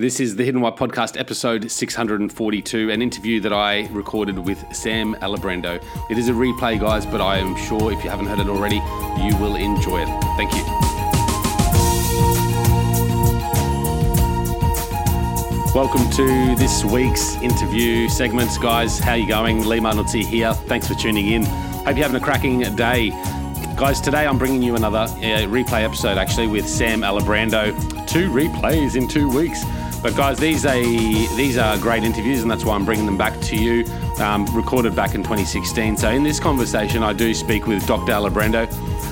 This is the Hidden Why podcast, episode 642, an interview that I recorded with Sam Alibrando. It is a replay, guys, but I am sure if you haven't heard it already, you will enjoy it. Thank you. Welcome to this week's interview segments, guys. How you going? Lee Martinuzzi here. Thanks for tuning in. Hope you're having a cracking day. Guys, today I'm bringing you another uh, replay episode actually with Sam Alibrando. Two replays in two weeks. But guys, these are these are great interviews, and that's why I'm bringing them back to you. Um, recorded back in 2016. So in this conversation, I do speak with Dr. Alibrando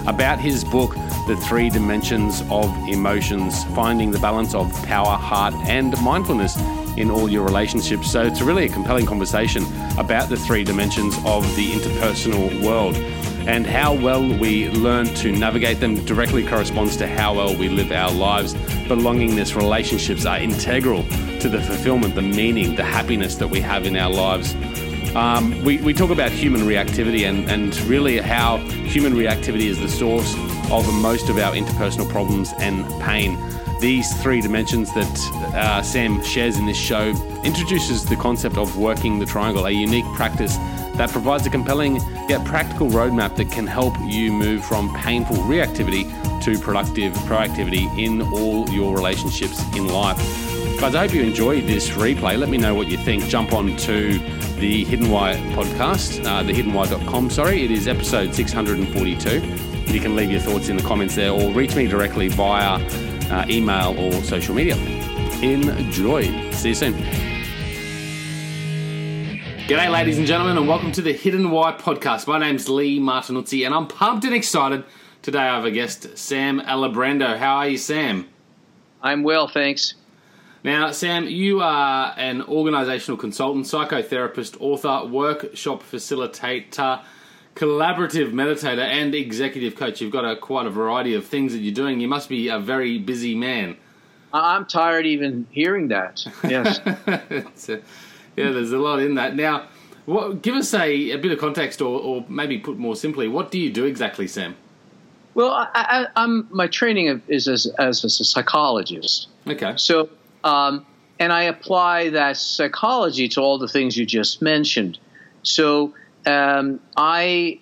about his book, The Three Dimensions of Emotions: Finding the Balance of Power, Heart, and Mindfulness in all your relationships. So it's really a compelling conversation about the three dimensions of the interpersonal world and how well we learn to navigate them directly corresponds to how well we live our lives. Belongingness relationships are integral to the fulfillment, the meaning, the happiness that we have in our lives. Um, we, we talk about human reactivity and, and really how human reactivity is the source of most of our interpersonal problems and pain. These three dimensions that uh, Sam shares in this show introduces the concept of working the triangle, a unique practice that provides a compelling yet practical roadmap that can help you move from painful reactivity to productive proactivity in all your relationships in life. Guys, I hope you enjoyed this replay. Let me know what you think. Jump on to the Hidden Why podcast, uh, thehiddenwhy.com, sorry. It is episode 642. You can leave your thoughts in the comments there or reach me directly via uh, email or social media. Enjoy. See you soon. G'day, ladies and gentlemen, and welcome to the Hidden Why podcast. My name's Lee Martinuzzi, and I'm pumped and excited. Today I have a guest, Sam Alibrando. How are you, Sam? I'm well, thanks. Now, Sam, you are an organizational consultant, psychotherapist, author, workshop facilitator, collaborative meditator, and executive coach. You've got a, quite a variety of things that you're doing. You must be a very busy man. I'm tired even hearing that. Yes. yeah, there's a lot in that. Now, what, give us a, a bit of context, or, or maybe put more simply, what do you do exactly, Sam? Well, I, am my training is as, as a psychologist. Okay. So, um, and I apply that psychology to all the things you just mentioned. So, um, I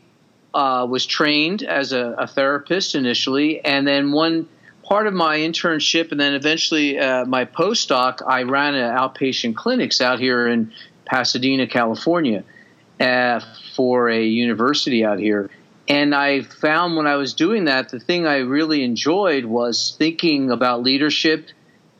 uh, was trained as a, a, therapist initially, and then one part of my internship and then eventually uh, my postdoc, I ran an outpatient clinics out here in Pasadena, California, uh, for a university out here. And I found when I was doing that, the thing I really enjoyed was thinking about leadership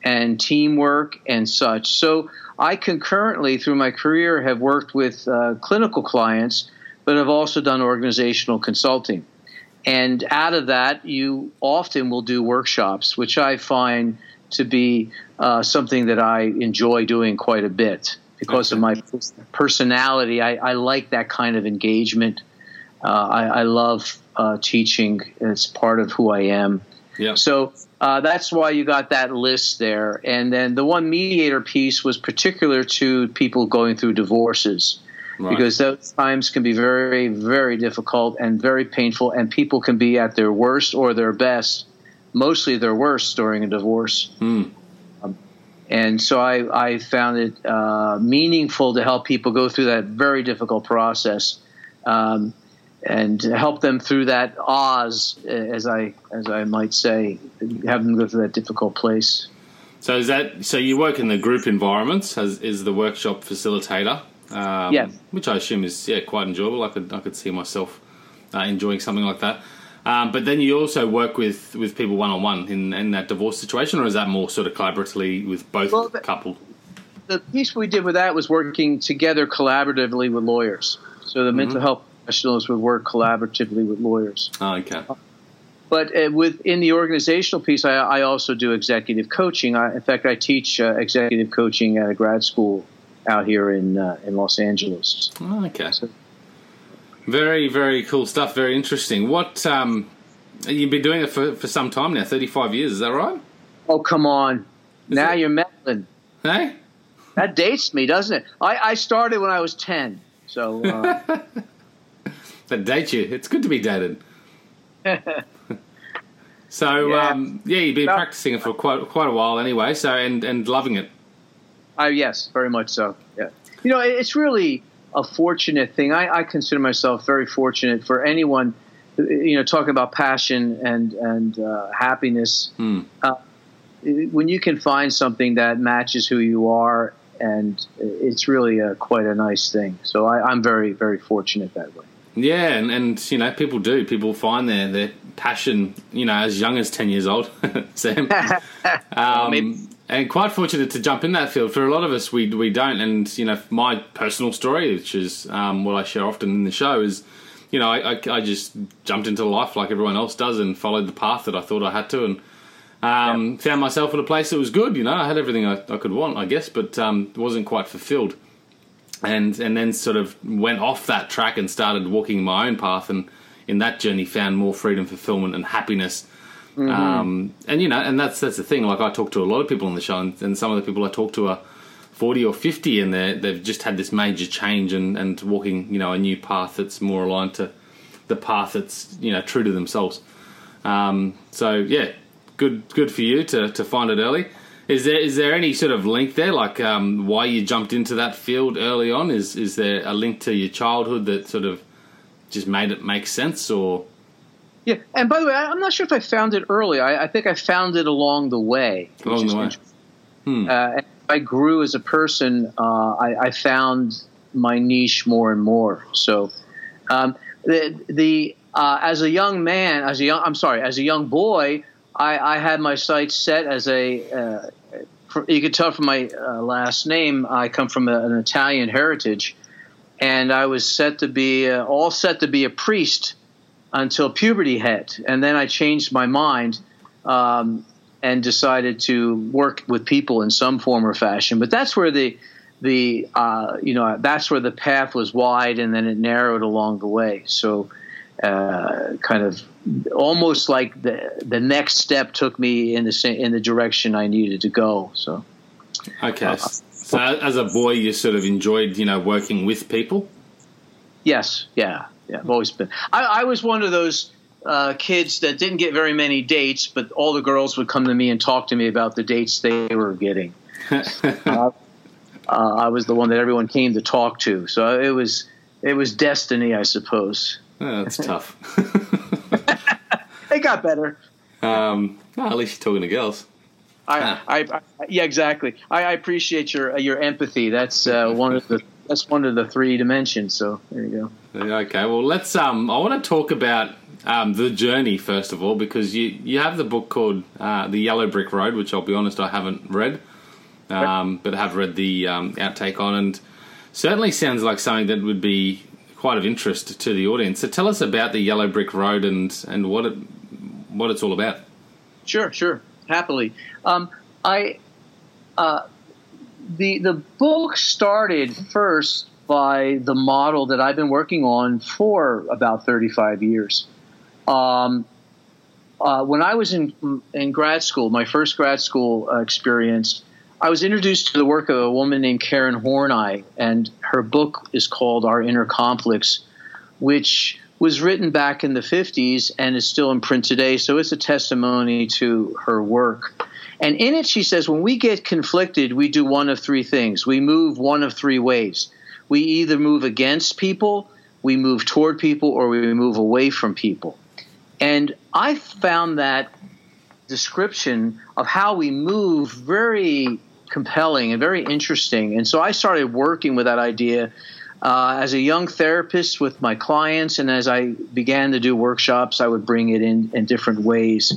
and teamwork and such. So I concurrently, through my career, have worked with uh, clinical clients, but have also done organizational consulting. And out of that, you often will do workshops, which I find to be uh, something that I enjoy doing quite a bit because of my personality. I, I, like that kind of engagement. Uh, I, I, love uh, teaching. It's part of who I am. Yeah. So uh, that's why you got that list there. And then the one mediator piece was particular to people going through divorces. Right. Because those times can be very, very difficult and very painful, and people can be at their worst or their best, mostly their worst during a divorce. Mm. Um, and so I, I found it uh, meaningful to help people go through that very difficult process. Um, and help them through that Oz, as I as I might say, have them go through that difficult place. So is that so? You work in the group environments as is the workshop facilitator. Um, yeah. Which I assume is yeah quite enjoyable. I could I could see myself uh, enjoying something like that. Um, but then you also work with, with people one on one in in that divorce situation, or is that more sort of collaboratively with both well, the, coupled? The piece we did with that was working together collaboratively with lawyers. So the mm-hmm. mental health professionals would work collaboratively with lawyers. Oh, okay. But uh, within the organizational piece, I, I also do executive coaching. I, in fact, I teach uh, executive coaching at a grad school out here in uh, in Los Angeles. Oh, okay. So, very very cool stuff. Very interesting. What um, you've been doing it for for some time now, thirty five years. Is that right? Oh come on! Is now it? you're meddling. Hey, that dates me, doesn't it? I, I started when I was ten. So uh, that date you. It's good to be dated. so yeah, um, yeah you've been practicing it for quite quite a while anyway. So and and loving it. I yes, very much so. Yeah, you know, it's really a fortunate thing. I, I consider myself very fortunate for anyone. You know, talking about passion and and uh, happiness. Hmm. Uh, when you can find something that matches who you are, and it's really a, quite a nice thing. So I, I'm very very fortunate that way. Yeah, and, and you know, people do. People find their their passion, you know, as young as ten years old, Sam. um, and quite fortunate to jump in that field. For a lot of us, we we don't. And you know, my personal story, which is um, what I share often in the show, is you know, I, I, I, just jumped into life like everyone else does and followed the path that I thought I had to, and um, yeah. found myself in a place that was good. You know, I had everything I, I could want, I guess, but um, wasn't quite fulfilled. And and then sort of went off that track and started walking my own path, and in that journey found more freedom, fulfillment, and happiness Mm-hmm. Um, and you know, and that's that's the thing. Like I talk to a lot of people on the show, and, and some of the people I talk to are forty or fifty, and they they've just had this major change and and walking, you know, a new path that's more aligned to the path that's you know true to themselves. Um, so yeah, good good for you to to find it early. Is there is there any sort of link there, like um, why you jumped into that field early on? Is is there a link to your childhood that sort of just made it make sense, or yeah, and by the way, I'm not sure if I found it early. I, I think I found it along the way. Along the way. Hmm. Uh, I grew as a person. Uh, I, I, found my niche more and more. So, um, the, the uh, as a young man, as a young, I'm sorry, as a young boy, I, I had my sights set as a. Uh, you could tell from my uh, last name, I come from a, an Italian heritage, and I was set to be uh, all set to be a priest until puberty hit, and then I changed my mind um, and decided to work with people in some form or fashion. But that's where the the uh, you know that's where the path was wide, and then it narrowed along the way. So. Uh, kind of almost like the the next step took me in the same, in the direction I needed to go. So, okay. Uh, so as a boy, you sort of enjoyed you know working with people. Yes. Yeah yeah, I've always been. I, I was one of those uh, kids that didn't get very many dates, but all the girls would come to me and talk to me about the dates they were getting. uh, I was the one that everyone came to talk to, so it was it was destiny, I suppose. That's tough. it got better. Um, well, at least you're talking to girls. I, ah. I, I, yeah, exactly. I, I appreciate your your empathy. That's uh, one of the that's one of the three dimensions. So there you go. Okay, well let's. Um, I want to talk about um, the journey first of all because you you have the book called uh, The Yellow Brick Road, which I'll be honest I haven't read, um, but have read the um, outtake on, and certainly sounds like something that would be quite of interest to the audience. So tell us about the Yellow Brick Road and and what it what it's all about. Sure, sure, happily. Um, I. Uh, the the book started first by the model that I've been working on for about 35 years. Um, uh, when I was in in grad school, my first grad school experience, I was introduced to the work of a woman named Karen Horney, and her book is called Our Inner Conflicts, which was written back in the 50s and is still in print today. So it's a testimony to her work. And in it, she says, when we get conflicted, we do one of three things. We move one of three ways. We either move against people, we move toward people, or we move away from people. And I found that description of how we move very compelling and very interesting. And so I started working with that idea uh, as a young therapist with my clients. And as I began to do workshops, I would bring it in in different ways.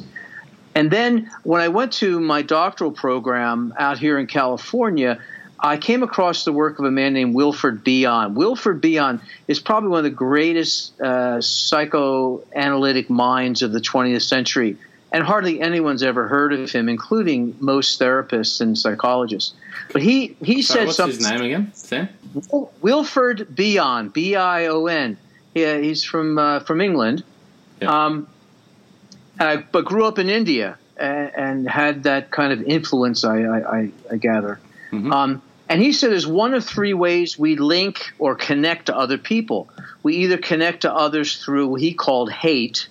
And then when I went to my doctoral program out here in California, I came across the work of a man named Wilfred Bion. Wilfred Bion is probably one of the greatest uh, psychoanalytic minds of the 20th century, and hardly anyone's ever heard of him, including most therapists and psychologists. But he he Sorry, said what's something. What's his name again? Sam. Wilfred Bion, B I O N. Yeah, he's from uh, from England. Yeah. Um, uh, but grew up in India and, and, had that kind of influence, I, I, I gather. Mm-hmm. Um, and he said there's one of three ways we link or connect to other people. We either connect to others through what he called hate,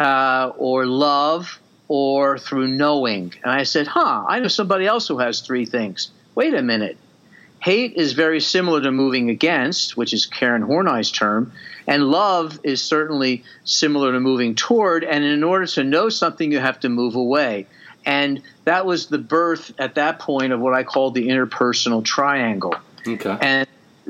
uh, or love, or through knowing. And I said, huh, I know somebody else who has three things. Wait a minute. Hate is very similar to moving against, which is Karen Horney's term, and love is certainly similar to moving toward. And in order to know something, you have to move away. And that was the birth at that point of what I called the interpersonal triangle. Okay. And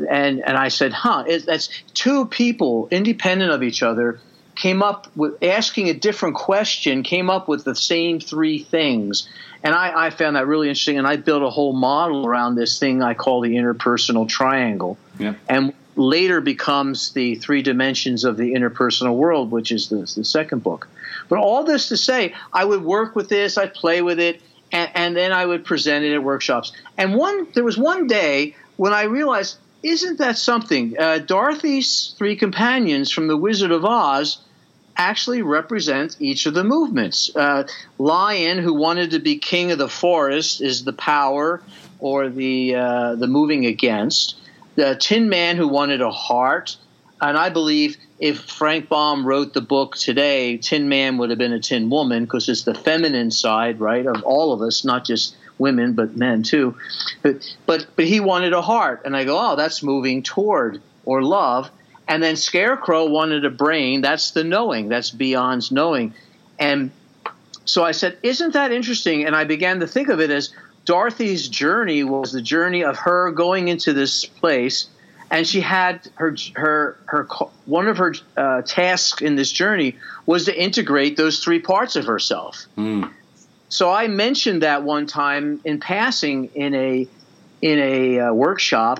and and I said, huh, it, that's two people independent of each other came up with asking a different question, came up with the same three things. And I, I, found that really interesting. And I built a whole model around this thing I call the interpersonal triangle. Yeah. And later becomes the three dimensions of the interpersonal world, which is the, the second book. But all this to say, I would work with this, I'd play with it, and, and then I would present it at workshops. And one, there was one day when I realized, isn't that something? Uh, Dorothy's three companions from The Wizard of Oz actually represent each of the movements. Uh, Lion, who wanted to be king of the forest, is the power or the uh, the moving against. The Tin Man, who wanted a heart, and I believe if Frank Baum wrote the book today, Tin Man would have been a Tin Woman because it's the feminine side, right, of all of us, not just women but men too. But but but he wanted a heart, and I go, oh, that's moving toward or love. And then Scarecrow wanted a brain. That's the knowing. That's Bion's knowing. And so I said, Isn't that interesting? And I began to think of it as Dorothy's journey was the journey of her going into this place. And she had her her her one of her uh, tasks in this journey was to integrate those three parts of herself. Mm. So I mentioned that one time in passing in a in a uh, workshop,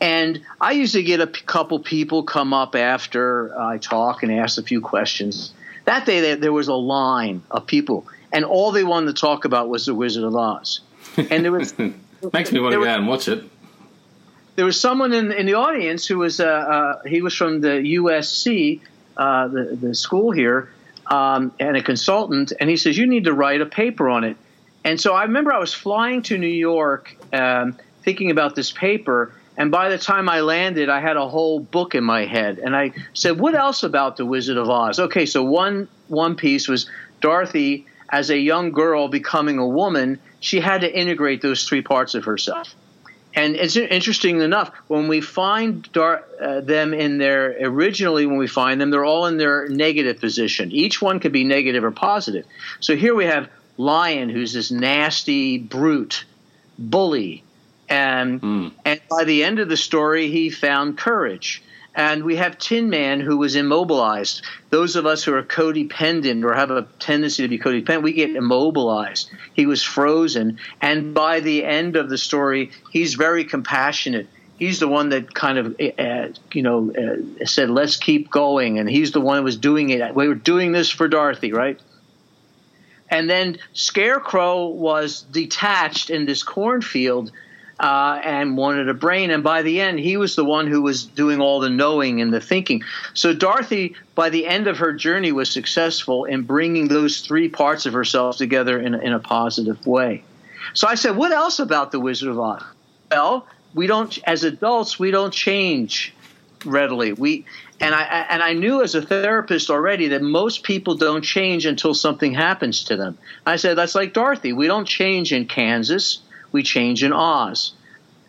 and I usually get a p- couple people come up after I talk and ask a few questions. That day, there was a line of people, and all they wanted to talk about was the Wizard of Oz. And there was makes me want to go out and watch it. There was someone in, in the audience who was uh, uh, he was from the USC, uh, the the school here, um, and a consultant, and he says you need to write a paper on it. And so I remember I was flying to New York, um, thinking about this paper and by the time I landed, I had a whole book in my head. And I said, What else about The Wizard of Oz? Okay, so one, one piece was Dorothy, as a young girl becoming a woman, she had to integrate those three parts of herself. And it's interesting enough, when we find Dar- uh, them in their, originally, when we find them, they're all in their negative position. Each one could be negative or positive. So here we have Lion, who's this nasty brute, bully, and mm. and by the end of the story, he found courage. And we have Tin Man who was immobilized. Those of us who are codependent or have a tendency to be codependent, we get immobilized. He was frozen. And by the end of the story, he's very compassionate. He's the one that kind of, uh, you know, uh, said, let's keep going. And he's the one who was doing it. We were doing this for Dorothy, right? And then Scarecrow was detached in this cornfield uh, and wanted a brain. And by the end, he was the one who was doing all the knowing and the thinking. So Dorothy, by the end of her journey, was successful in bringing those three parts of herself together in, in a positive way. So I said, "What else about the Wizard of Oz?" Well, we don't, as adults, we don't change readily. We and I and I knew as a therapist already that most people don't change until something happens to them. I said that's like Dorothy. We don't change in Kansas we change in Oz.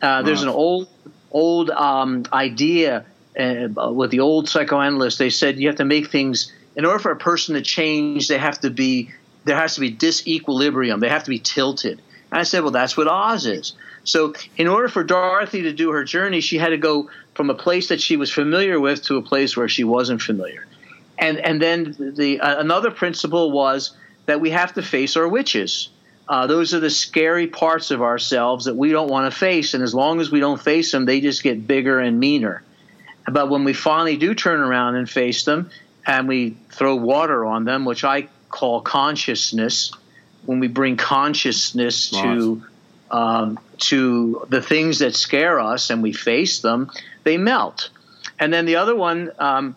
Uh, there's an old old um, idea uh, with the old psychoanalysts. They said you have to make things in order for a person to change. They have to be there has to be disequilibrium. They have to be tilted. And I said, well, that's what Oz is. So in order for Dorothy to do her journey, she had to go from a place that she was familiar with to a place where she wasn't familiar. And and then the uh, another principle was that we have to face our witches. Uh, those are the scary parts of ourselves that we don't want to face. And as long as we don't face them, they just get bigger and meaner. But when we finally do turn around and face them and we throw water on them, which I call consciousness, when we bring consciousness nice. to um, to the things that scare us and we face them, they melt. And then the other one um,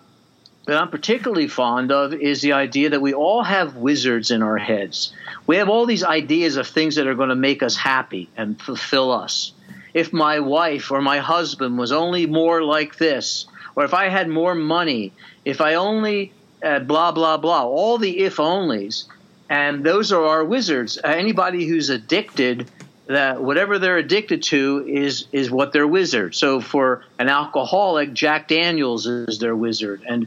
that I'm particularly fond of is the idea that we all have wizards in our heads. We have all these ideas of things that are going to make us happy and fulfill us. If my wife or my husband was only more like this, or if I had more money, if I only uh, blah, blah, blah, all the if onlys. and those are our wizards. Uh, anybody who's addicted, that whatever they're addicted to is is what their wizard. So for an alcoholic, Jack Daniels is their wizard, and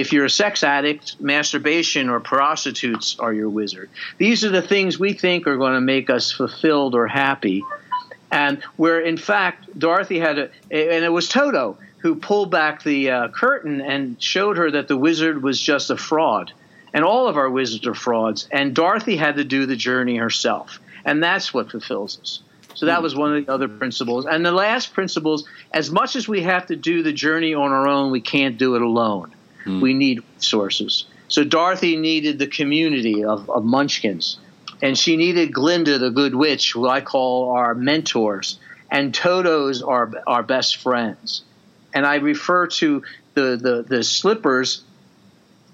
if you're a sex addict, masturbation or prostitutes are your wizard. These are the things we think are going to make us fulfilled or happy. And where, in fact, Dorothy had a, and it was Toto who pulled back the uh, curtain and showed her that the wizard was just a fraud. And all of our wizards are frauds. And Dorothy had to do the journey herself. And that's what fulfills us. So that was one of the other principles. And the last principles, as much as we have to do the journey on our own, we can't do it alone. Mm. We need resources. So Dorothy needed the community of, of Munchkins. And she needed Glinda, the good witch, who I call our mentors. And Toto's our, our best friends. And I refer to the, the, the slippers,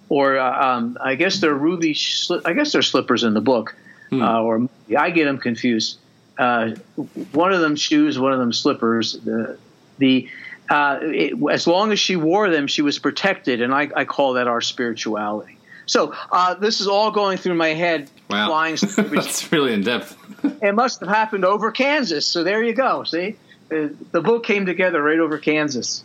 or uh, um, I guess they're ruby, I guess they're slippers in the book. Hmm. Uh, or I get them confused. Uh, one of them shoes, one of them slippers. The, the uh, it, as long as she wore them, she was protected, and I, I call that our spirituality. So uh, this is all going through my head. Wow, flying. that's really in depth. it must have happened over Kansas. So there you go. See, uh, the book came together right over Kansas.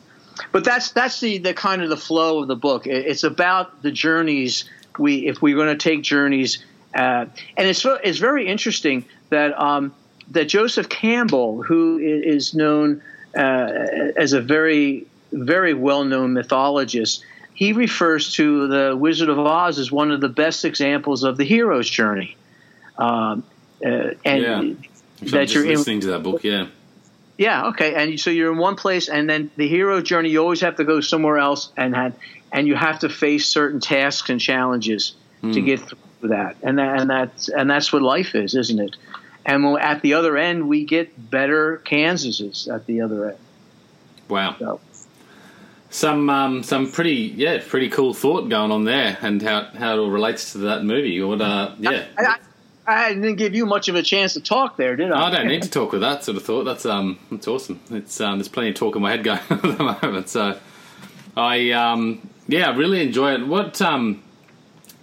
But that's that's the, the kind of the flow of the book. It's about the journeys we if we're going to take journeys, uh, and it's it's very interesting that um, that Joseph Campbell, who is known as a very, very well known mythologist, he refers to the Wizard of Oz as one of the best examples of the hero's journey. Um, uh, and yeah. that you're listening in, to that book, yeah. Yeah, okay. And so you're in one place, and then the hero journey, you always have to go somewhere else, and had, and you have to face certain tasks and challenges mm. to hmm. get through that. And that, and that's and that's what life is, isn't it? And at the other end, we get better Kansases at the other end. Wow. So. Some um, some pretty yeah pretty cool thought going on there, and how, how it all relates to that movie. What uh yeah. I, I, I, didn't give you much of a chance to talk there, did I? I don't need to talk with that sort of thought. That's um that's awesome. It's um there's plenty of talk in my head going at the moment. So I um yeah I really enjoy it. What um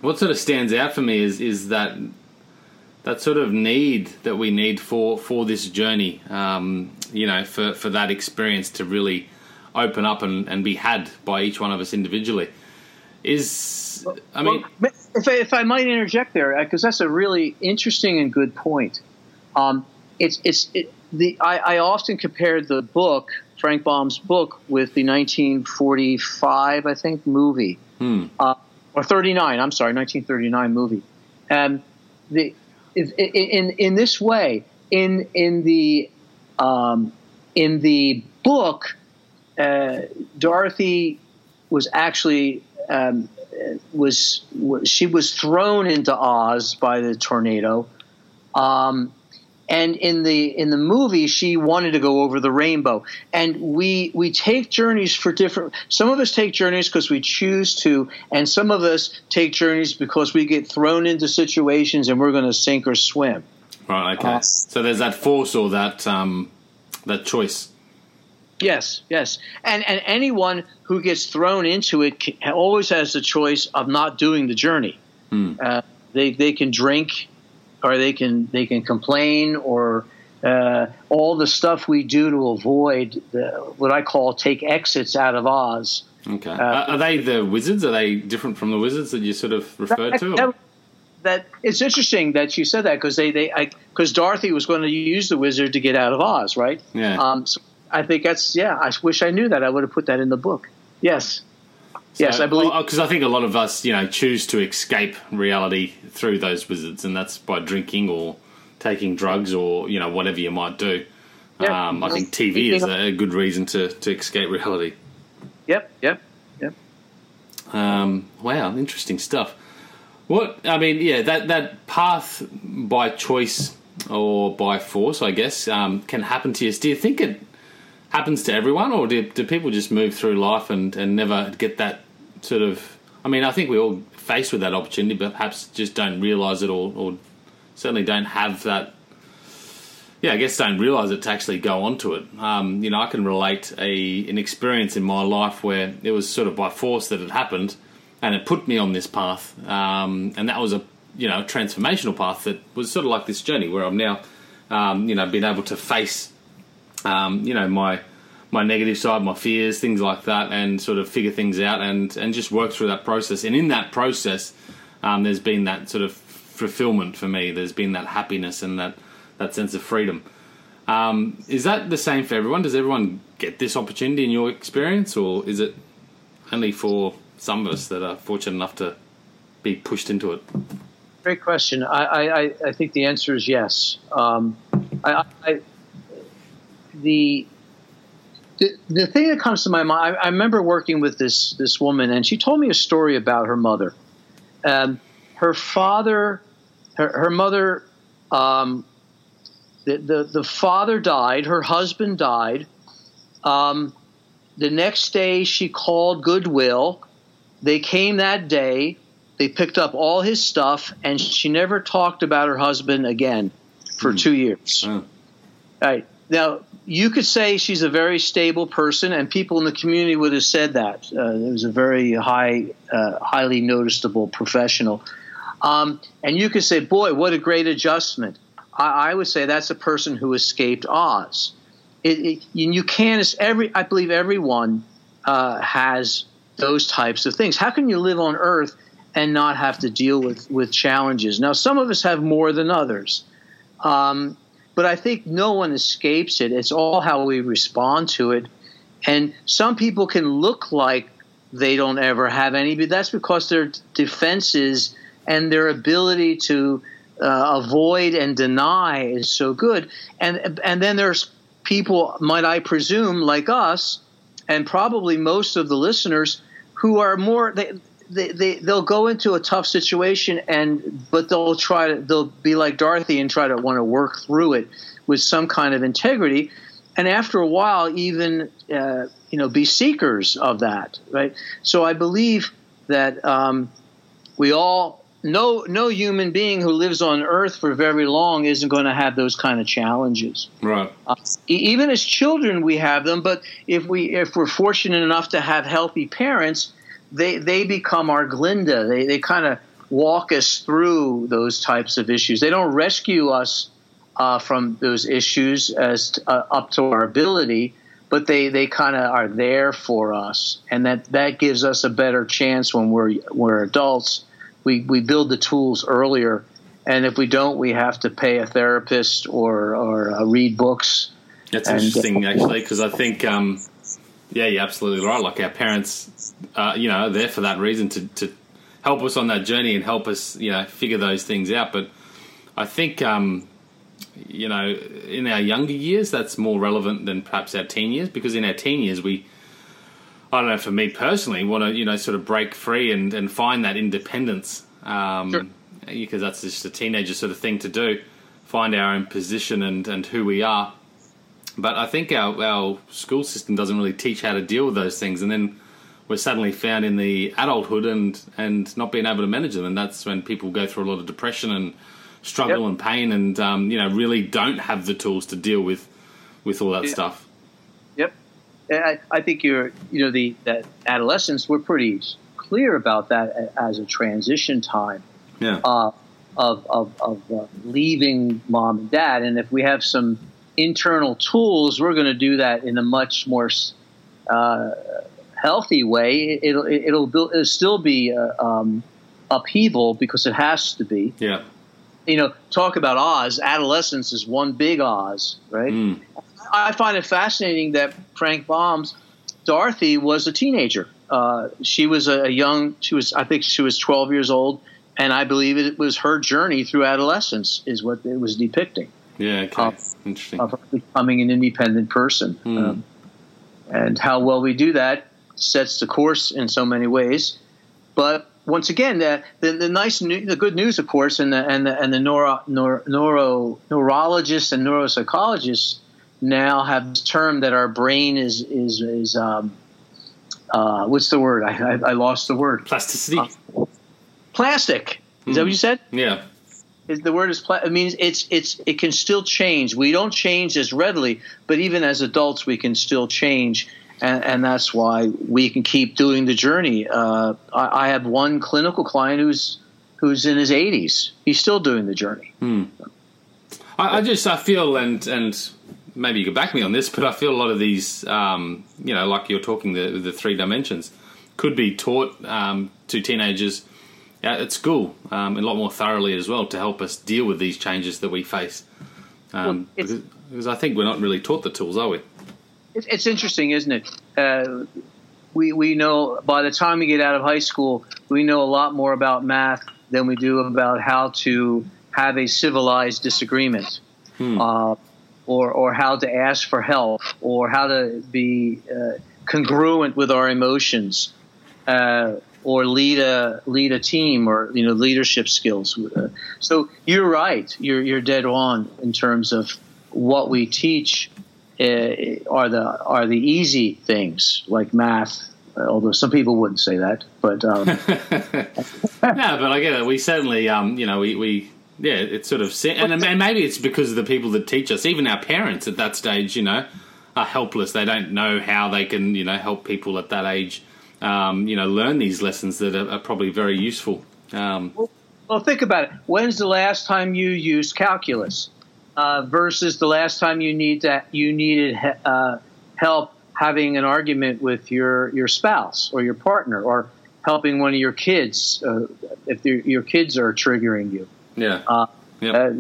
what sort of stands out for me is is that that sort of need that we need for for this journey. Um, you know, for for that experience to really open up and, and be had by each one of us individually is. I mean, well, if I, if I might interject there, because uh, that's a really interesting and good point. Um, it's it's it, the I, I often compared the book Frank Baum's book with the 1945 I think movie hmm. uh, or 39 I'm sorry 1939 movie and the in, in, in this way, in in the um, in the book, uh, Dorothy was actually um, was, was, she was thrown into Oz by the tornado. Um, and in the in the movie she wanted to go over the rainbow. And we we take journeys for different some of us take journeys because we choose to and some of us take journeys because we get thrown into situations and we're going to sink or swim. Right okay. Uh, so there's that force or that um that choice. Yes yes. And and anyone who gets thrown into it always has the choice of not doing the journey. Hmm. uh, they they can drink or they can they can complain or uh, all the stuff we do to avoid the, what I call take exits out of Oz. Okay, uh, are they the wizards? Are they different from the wizards that you sort of referred that, to? That, that, it's interesting that you said that because they they because Dorothy was going to use the wizard to get out of Oz, right? Yeah. Um, so I think that's yeah. I wish I knew that. I would have put that in the book. Yes. So, yes, I believe because I think a lot of us, you know, choose to escape reality through those wizards, and that's by drinking or taking drugs or you know whatever you might do. Yep. Um, I think TV is a good reason to, to escape reality. Yep, yep, yep. Um, wow, interesting stuff. What I mean, yeah, that that path by choice or by force, I guess, um, can happen to you. Do you think it happens to everyone, or do, do people just move through life and, and never get that sort of? I mean, I think we all faced with that opportunity, but perhaps just don't realise it, or, or certainly don't have that. Yeah, I guess don't realise it to actually go onto it. Um, you know, I can relate a an experience in my life where it was sort of by force that it happened, and it put me on this path, um, and that was a you know, transformational path that was sort of like this journey where I'm now, um, you know, been able to face, um, you know, my my negative side, my fears, things like that, and sort of figure things out and and just work through that process. And in that process, um, there's been that sort of fulfillment for me. There's been that happiness and that that sense of freedom. Um, is that the same for everyone? Does everyone get this opportunity in your experience, or is it only for some of us that are fortunate enough to be pushed into it? Great question. I, I, I think the answer is yes. Um, I, I, the, the the thing that comes to my mind, I, I, remember working with this this woman, and she told me a story about her mother. Um, her father, her, her mother, um, the, the the father died. Her husband died. Um, the next day, she called Goodwill. They came that day. They picked up all his stuff, and she never talked about her husband again for mm. two years. Mm. All right. Now, you could say she's a very stable person, and people in the community would have said that. Uh, it was a very high, uh, highly noticeable professional. Um, and you could say, boy, what a great adjustment. I, I would say that's a person who escaped Oz. It, it, you can't, every, I believe everyone uh, has those types of things. How can you live on earth and not have to deal with, with challenges? Now, some of us have more than others. Um, but I think no one escapes it. It's all how we respond to it. And some people can look like they don't ever have any, but that's because their defenses and their ability to uh, avoid and deny is so good. And and then there's people, might I presume, like us, and probably most of the listeners who are more they, they, they they'll go into a tough situation and but they'll try to they'll be like Dorothy and try to want to work through it with some kind of integrity. And after a while even uh, you know be seekers of that right? So I believe that um, we all no no human being who lives on earth for very long isn't going to have those kind of challenges. Right. Uh, even as children we have them but if we if we're fortunate enough to have healthy parents they they become our Glinda. They they kind of walk us through those types of issues. They don't rescue us uh, from those issues as to, uh, up to our ability, but they they kind of are there for us, and that that gives us a better chance when we're we're adults. We we build the tools earlier, and if we don't, we have to pay a therapist or or uh, read books. That's and, interesting, actually, because I think. Um yeah, you're absolutely right. Like our parents, uh, you know, are there for that reason to, to help us on that journey and help us, you know, figure those things out. But I think, um, you know, in our younger years, that's more relevant than perhaps our teen years because in our teen years, we, I don't know, for me personally, want to, you know, sort of break free and, and find that independence. Um, sure. Because that's just a teenager sort of thing to do, find our own position and, and who we are but I think our, our school system doesn't really teach how to deal with those things, and then we're suddenly found in the adulthood and and not being able to manage them, and that's when people go through a lot of depression and struggle yep. and pain, and um, you know really don't have the tools to deal with with all that yeah. stuff. Yep, I, I think you're you know the that adolescence we're pretty clear about that as a transition time. Yeah. Uh, of of, of uh, leaving mom and dad, and if we have some internal tools, we're going to do that in a much more uh, healthy way. It'll it'll, build, it'll still be uh, um, upheaval because it has to be. Yeah. You know, talk about Oz. Adolescence is one big Oz, right? Mm. I find it fascinating that Frank Baum's Dorothy was a teenager. Uh, she was a, a young. She was, I think, she was 12 years old, and I believe it was her journey through adolescence is what it was depicting. Yeah, okay. Of, Interesting. Of becoming an independent person. Hmm. Um, and how well we do that sets the course in so many ways. But once again, the, the, the nice, new, the good news, of course, and the and the, and the neuro, neuro, neuro neurologists and neuropsychologists now have this term that our brain is is is um, uh, what's the word? I, I, I, lost the word. Plasticity. Uh, plastic. Is mm. that what you said? Yeah the word is it means it's it's it can still change. We don't change as readily, but even as adults, we can still change, and, and that's why we can keep doing the journey. Uh, I, I, have one clinical client who's who's in his 80s. He's still doing the journey. Hmm. I, I, just I feel and and maybe you could back me on this, but I feel a lot of these, um, you know, like you're talking the the three dimensions, could be taught um, to teenagers at school um, a lot more thoroughly as well to help us deal with these changes that we face. Um, well, because, because, I think we're not really taught the tools, are we? It's interesting, isn't it? Uh, we we know by the time we get out of high school, we know a lot more about math than we do about how to have a civilized disagreement, hmm. uh, or or how to ask for help, or how to be uh, congruent with our emotions, uh, or lead a lead a team, or you know leadership skills. Uh, so you're right. You're you're dead on in terms of what we teach uh, are the are the easy things like math. Although some people wouldn't say that, but um, no, but I get it. We certainly, um, you know, we, we yeah, it's sort of and, and maybe it's because of the people that teach us. Even our parents at that stage, you know, are helpless. They don't know how they can, you know, help people at that age, um, you know, learn these lessons that are, are probably very useful. Um, well, well, think about it. When's the last time you used calculus? uh, versus the last time you need that you needed uh, help having an argument with your your spouse or your partner or helping one of your kids uh, if your kids are triggering you. Yeah. Uh, yep. Uh,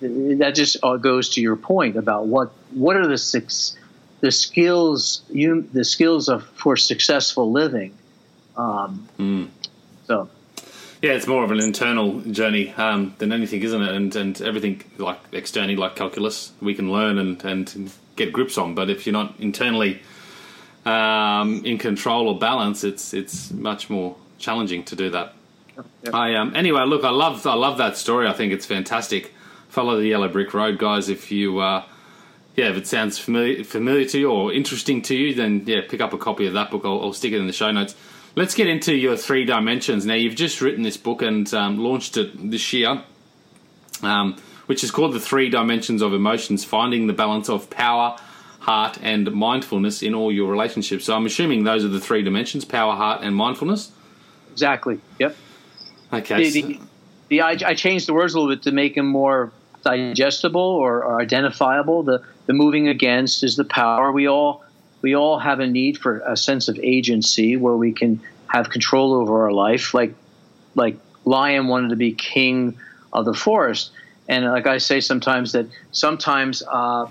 that just goes to your point about what what are the six the skills you the skills of for successful living. Um, mm. So yeah, it's more of an internal journey um, than anything, isn't it? And and everything like externally, like calculus, we can learn and, and get grips on. But if you're not internally um, in control or balance, it's it's much more challenging to do that. Yep. I um, anyway, look, I love I love that story. I think it's fantastic. Follow the yellow brick road, guys. If you uh, yeah, if it sounds familiar familiar to you or interesting to you, then yeah, pick up a copy of that book. I'll, I'll stick it in the show notes. Let's get into your three dimensions. Now, you've just written this book and um, launched it this year, um, which is called The Three Dimensions of Emotions Finding the Balance of Power, Heart, and Mindfulness in All Your Relationships. So, I'm assuming those are the three dimensions power, heart, and mindfulness. Exactly. Yep. Okay. The, the, the I, I, changed the words a little bit to make them more digestible or, or identifiable. The, the moving against is the power. We all we all have a need for a sense of agency where we can have control over our life like like lion wanted to be king of the forest and like i say sometimes that sometimes uh,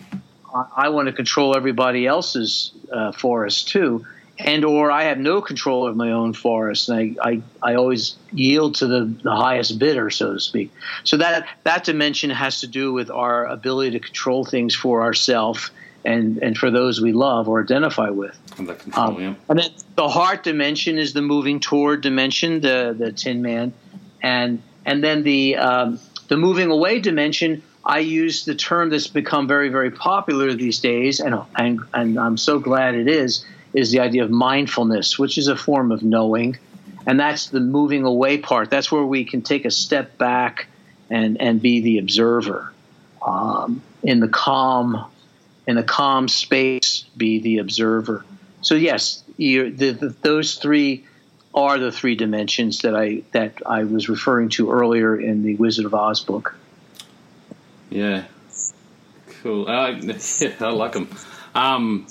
i want to control everybody else's uh, forest too and or i have no control of my own forest and i, I, I always yield to the, the highest bidder so to speak so that that dimension has to do with our ability to control things for ourselves and and for those we love or identify with. And, control, um, yeah. and then the heart dimension is the moving toward dimension, the the Tin Man, and and then the um, the moving away dimension. I use the term that's become very very popular these days, and and and I'm so glad it is. Is the idea of mindfulness, which is a form of knowing, and that's the moving away part. That's where we can take a step back and and be the observer um, in the calm in a calm space be the observer. So yes, the, the, those three are the three dimensions that I that I was referring to earlier in the Wizard of Oz book. Yeah, cool. I, I like them. Um,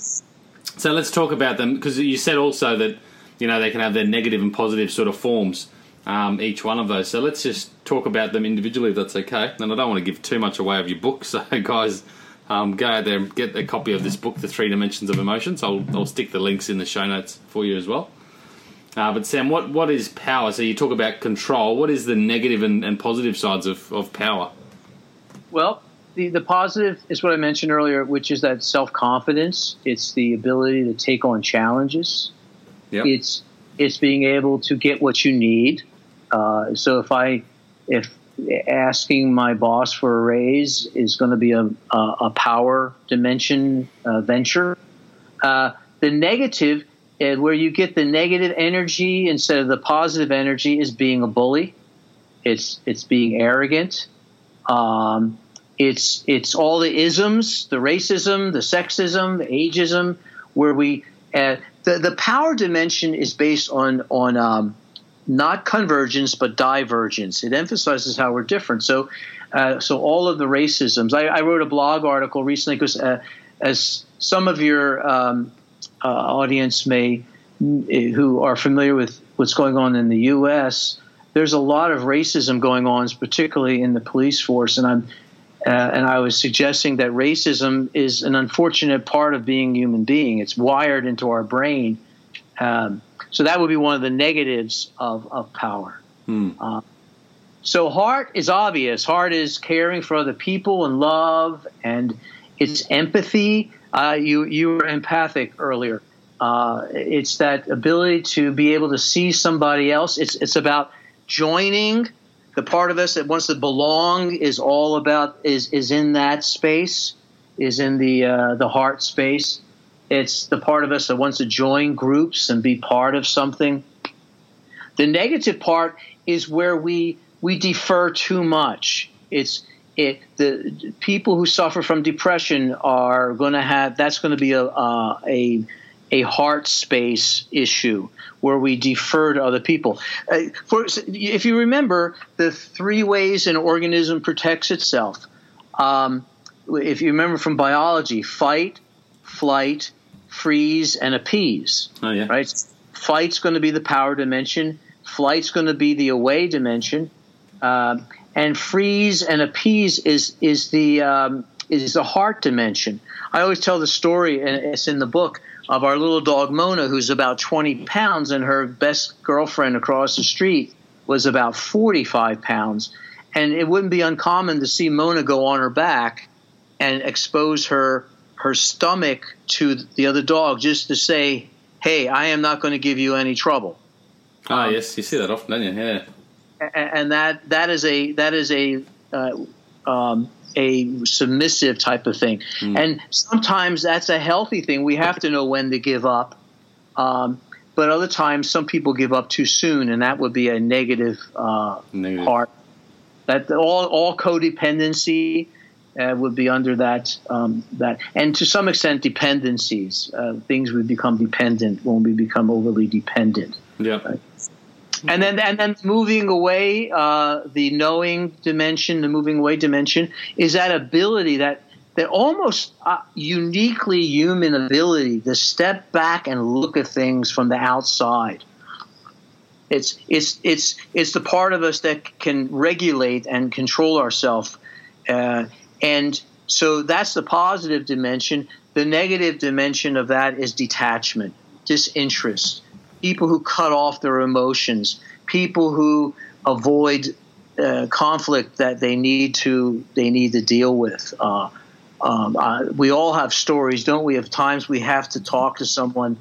so let's talk about them because you said also that you know they can have their negative and positive sort of forms. Um, each one of those. So let's just talk about them individually, if that's okay. And I don't want to give too much away of your book, so guys, um, go out there and get a copy of this book, The Three Dimensions of Emotions. I'll, I'll stick the links in the show notes for you as well. Uh, but Sam, what, what is power? So you talk about control. What is the negative and, and positive sides of, of power? Well, the, the positive is what I mentioned earlier, which is that self confidence. It's the ability to take on challenges. Yep. It's it's being able to get what you need. Uh, so if I if asking my boss for a raise is going to be a, a, a power dimension uh, venture. Uh, the negative, uh, where you get the negative energy instead of the positive energy, is being a bully. It's it's being arrogant. Um, it's it's all the isms, the racism, the sexism, the ageism, where we uh, the the power dimension is based on on um, not convergence but divergence. It emphasizes how we're different. So, uh, so all of the racisms. I, I wrote a blog article recently because, uh, as some of your um, uh, audience may, who are familiar with what's going on in the U.S., there's a lot of racism going on, particularly in the police force, and I'm. Uh, and I was suggesting that racism is an unfortunate part of being a human being. It's wired into our brain. Um, so that would be one of the negatives of, of power. Hmm. Uh, so heart is obvious. Heart is caring for other people and love, and it's empathy. Uh, you you were empathic earlier. Uh, it's that ability to be able to see somebody else. It's it's about joining. The part of us that wants to belong is all about is is in that space, is in the uh, the heart space. It's the part of us that wants to join groups and be part of something. The negative part is where we we defer too much. It's it the people who suffer from depression are going to have that's going to be a uh, a a heart space issue where we defer to other people. Uh, for, if you remember the three ways an organism protects itself, um, if you remember from biology, fight, flight, freeze, and appease. Oh yeah. Right. Fight's going to be the power dimension. Flight's going to be the away dimension, um, and freeze and appease is is the um, is the heart dimension. I always tell the story, and it's in the book of our little dog Mona, who's about 20 pounds, and her best girlfriend across the street was about 45 pounds. And it wouldn't be uncommon to see Mona go on her back and expose her her stomach to the other dog just to say, "Hey, I am not going to give you any trouble." Ah, yes, you see that often, don't you? Yeah. And that that is a that is a uh, um, a submissive type of thing. Mm. And sometimes that's a healthy thing. We have to know when to give up. Um, but other times, some people give up too soon, and that would be a negative, uh, Negative. part. That all all codependency uh, would be under that um, that, and to some extent, dependencies. Uh, things we become dependent when we become overly dependent Yeah. And then and then moving away uh, the knowing dimension the moving away dimension is that ability that that almost uh, uniquely human ability to step back and look at things from the outside. It's it's it's it's the part of us that can regulate and control ourselves uh, and so that's the positive dimension. The negative dimension of that is detachment disinterest people who cut off their emotions, people who avoid uh, conflict that they need to they need to deal with. Uh, um, uh, we all have stories, don't we? Of times we have to talk to someone,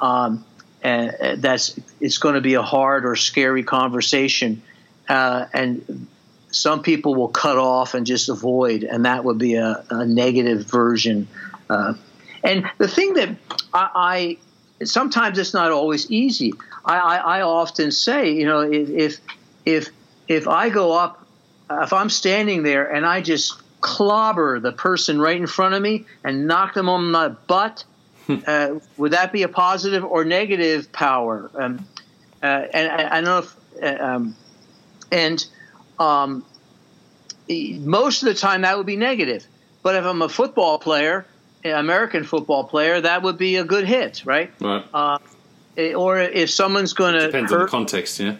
um, and that's it's going to be a hard or scary conversation, uh, and some people will cut off and just avoid, and that would be a, a negative version. Uh, and the thing that I, I sometimes it's not always easy. I, I, I often say, you know, if if if I go up, if I'm standing there and I just clobber the person right in front of me and knock them on the butt, uh, would that be a positive or negative power? Um, uh, and I, I don't know if, uh, um, and um, most of the time that would be negative. But if I'm a football player, American football player, that would be a good hit, right? Right. Uh, or if someone's going to Depends on the hurt, context, yeah.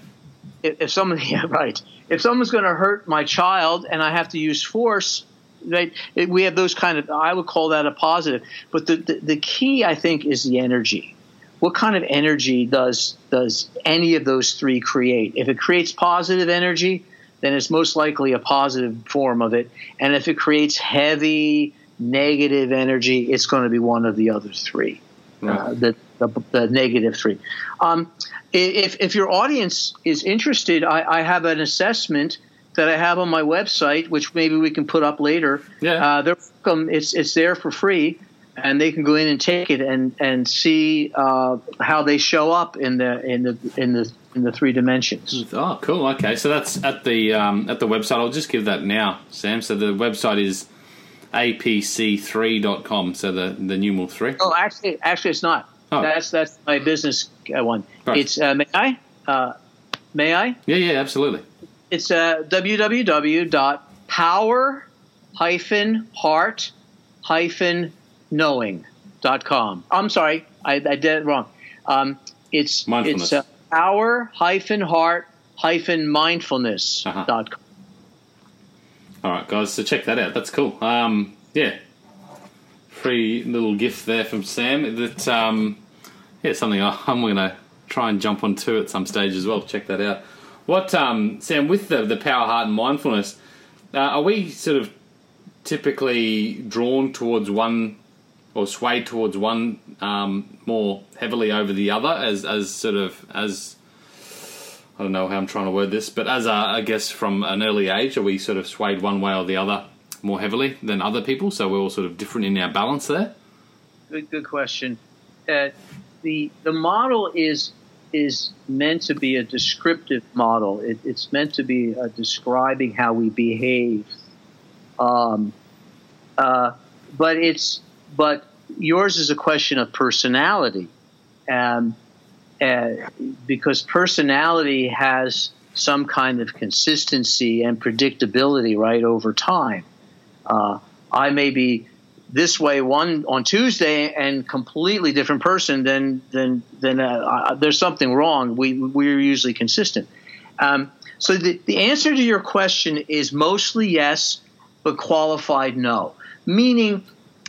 if, if someone, yeah, right. If someone's going to hurt my child and I have to use force, right? It, we have those kind of. I would call that a positive. But the, the the key, I think, is the energy. What kind of energy does does any of those three create? If it creates positive energy, then it's most likely a positive form of it. And if it creates heavy negative energy, it's going to be one of the other three uh, the, the, the negative three. Um, if, if your audience is interested, I, I have an assessment that I have on my website, which maybe we can put up later. Yeah. Uh, they're welcome. It's it's there for free, and they can go in and take it and and see uh, how they show up in the in the in the in the three dimensions. Oh, cool. Okay, so that's at the um, at the website. I'll just give that now, Sam. So the website is apc3.com. So the the numeral three. Oh, actually, actually, it's not. Oh. That's that's my business uh, one. Right. It's uh, may I? Uh, May I? Yeah, yeah, absolutely. It's uh, www.power-heart-knowing.com. I'm sorry, I, I did it wrong. Um, it's it's uh, power-heart-mindfulness.com. Uh-huh. All right, guys. So check that out. That's cool. Um, yeah, free little gift there from Sam. That um, yeah, something I'm going to try and jump onto at some stage as well. Check that out. What um, Sam with the the power, heart, and mindfulness? Uh, are we sort of typically drawn towards one or swayed towards one um, more heavily over the other as as sort of as I don't know how I'm trying to word this, but as a, I guess from an early age, are we sort of swayed one way or the other more heavily than other people? So we're all sort of different in our balance there. Good, good question. Uh, the the model is is meant to be a descriptive model. It, it's meant to be uh, describing how we behave. Um, uh, but it's but yours is a question of personality, um, uh, because personality has some kind of consistency and predictability right over time. Uh, I may be this way one on Tuesday and completely different person, than then then uh, there's something wrong. We we're usually consistent. Um, so the, the answer to your question is mostly yes, but qualified no. Meaning,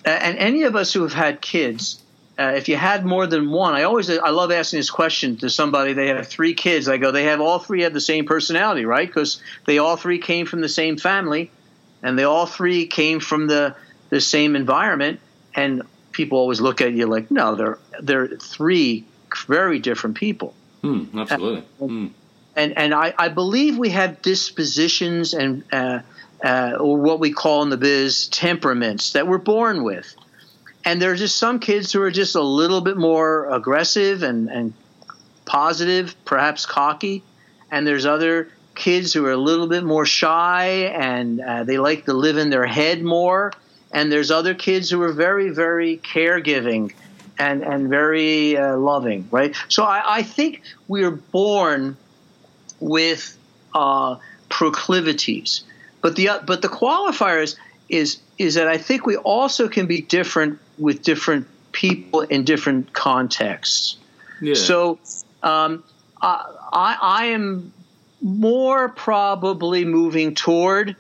and any of us who have had kids, uh, if you had more than one, I always I love asking this question to somebody. They have three kids. I go, they have all three have the same personality, right? Because they all three came from the same family, and they all three came from the the same environment. And people always look at you like, no, they're they're three very different people. Hmm, absolutely. Hmm. And and I, I believe we have dispositions and uh, uh, or what we call in the biz temperaments that we're born with. And there's just some kids who are just a little bit more aggressive and, and positive, perhaps cocky. And there's other kids who are a little bit more shy and uh, they like to live in their head more. And there's other kids who are very, very caregiving and, and very uh, loving, right? So I, I think we're born with uh, proclivities. But the but the qualifier is, is is that I think we also can be different with different people in different contexts. Yeah. So um, I, I I am more probably moving toward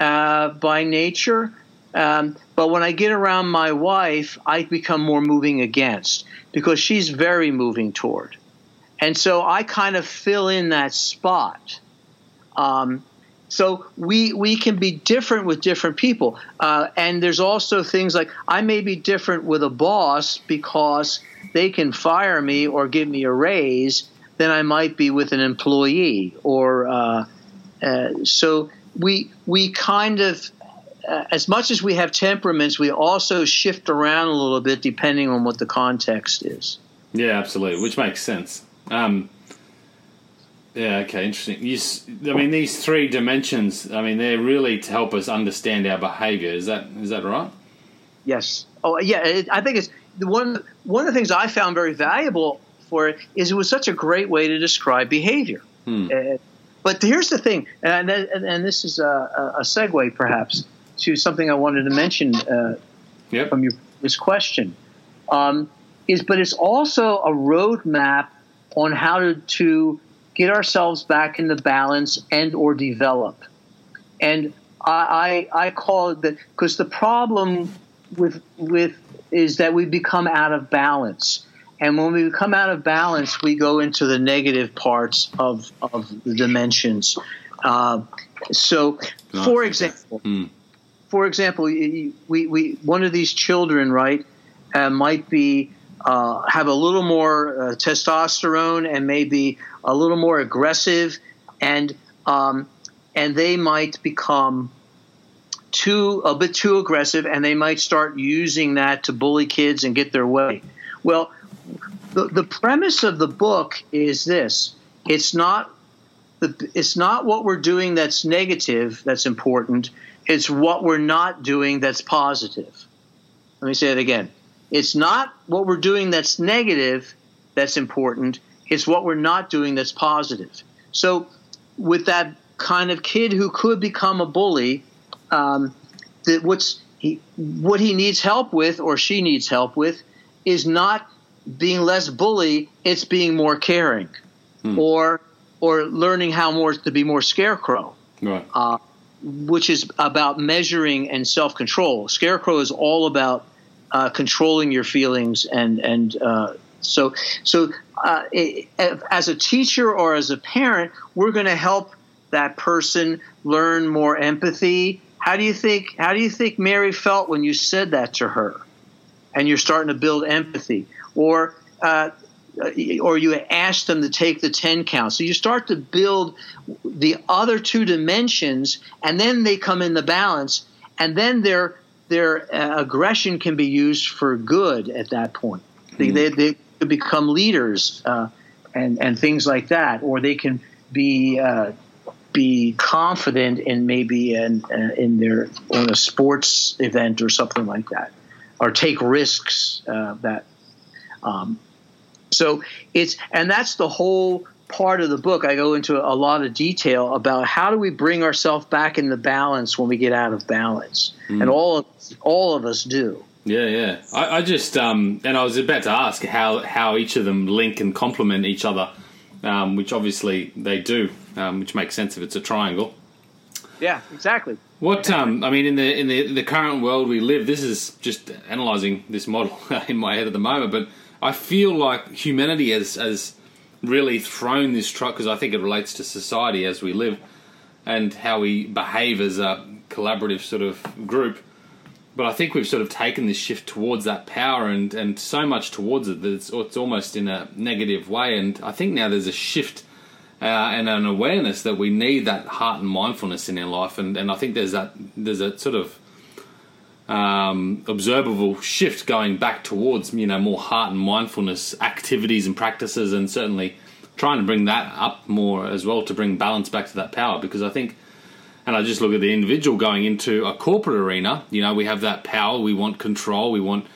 uh, by nature. Um, but when I get around my wife, I become more moving against because she's very moving toward. And so I kind of fill in that spot. Um, so we we can be different with different people, uh, and there's also things like I may be different with a boss because they can fire me or give me a raise than I might be with an employee. Or uh, uh, so we we kind of uh, as much as we have temperaments, we also shift around a little bit depending on what the context is. Yeah, absolutely, which makes sense. Um, yeah, okay, interesting. You, s- I mean, these three dimensions. I mean, they're really to help us understand our behaviour. Is that is that right? Yes. Oh, yeah. It, I think it's the one. One of the things I found very valuable for it is it was such a great way to describe behavior. Uh, but here's the thing, and and, and this is a, a segue perhaps to something I wanted to mention uh, Yep. from your this question. Um, is but it's also a roadmap on how to, to get ourselves back into balance and or develop. And I, I, I call it that because the problem with with is that we become out of balance. And when we come out of balance, we go into the negative parts of, of the dimensions. Uh, so, for example, Hmm. for example, y- y- we, we one of these children, right, uh, might be uh, have a little more uh, testosterone and maybe a little more aggressive, and um, and they might become too a bit too aggressive, and they might start using that to bully kids and get their way. Well, the, the premise of the book is this: it's not the, it's not what we're doing that's negative that's important. It's what we're not doing that's positive. Let me say it again. It's not what we're doing that's negative that's important. It's what we're not doing that's positive. so with that kind of kid who could become a bully, um, that what's he, what he needs help with or she needs help with is not being less bully; it's being more caring, hmm. or or learning how more to be more scarecrow. Right. Uh, which is about measuring and self control. Scarecrow is all about uh, controlling your feelings and and uh, so so uh, as a teacher or as a parent, we're going to help that person learn more empathy. How do you think how do you think Mary felt when you said that to her? And you're starting to build empathy, or uh, or you ask them to take the 10 count. So you start to build the other two dimensions, and then they come in the balance, and then their their uh, aggression can be used for good at that point. Mm. They, they, they become leaders uh, and and things like that, or they can be uh, be confident in maybe in uh, in their on a sports event or something like that, or take risks uh, that. Um, so it's and that's the whole part of the book. I go into a lot of detail about how do we bring ourselves back in the balance when we get out of balance, mm. and all of, all of us do. Yeah, yeah. I, I, just um, and I was about to ask how how each of them link and complement each other, um, which obviously they do, um, which makes sense if it's a triangle. Yeah, exactly. What um, I mean in the in the the current world we live, this is just analyzing this model in my head at the moment, but I feel like humanity has, has really thrown this truck because I think it relates to society as we live and how we behave as a collaborative sort of group. But I think we've sort of taken this shift towards that power and, and so much towards it that it's, it's almost in a negative way. And I think now there's a shift uh, and an awareness that we need that heart and mindfulness in our life. And, and I think there's that there's a sort of um, observable shift going back towards you know more heart and mindfulness activities and practices, and certainly trying to bring that up more as well to bring balance back to that power. Because I think, and I just look at the individual going into a corporate arena. You know, we have that power, we want control, we want.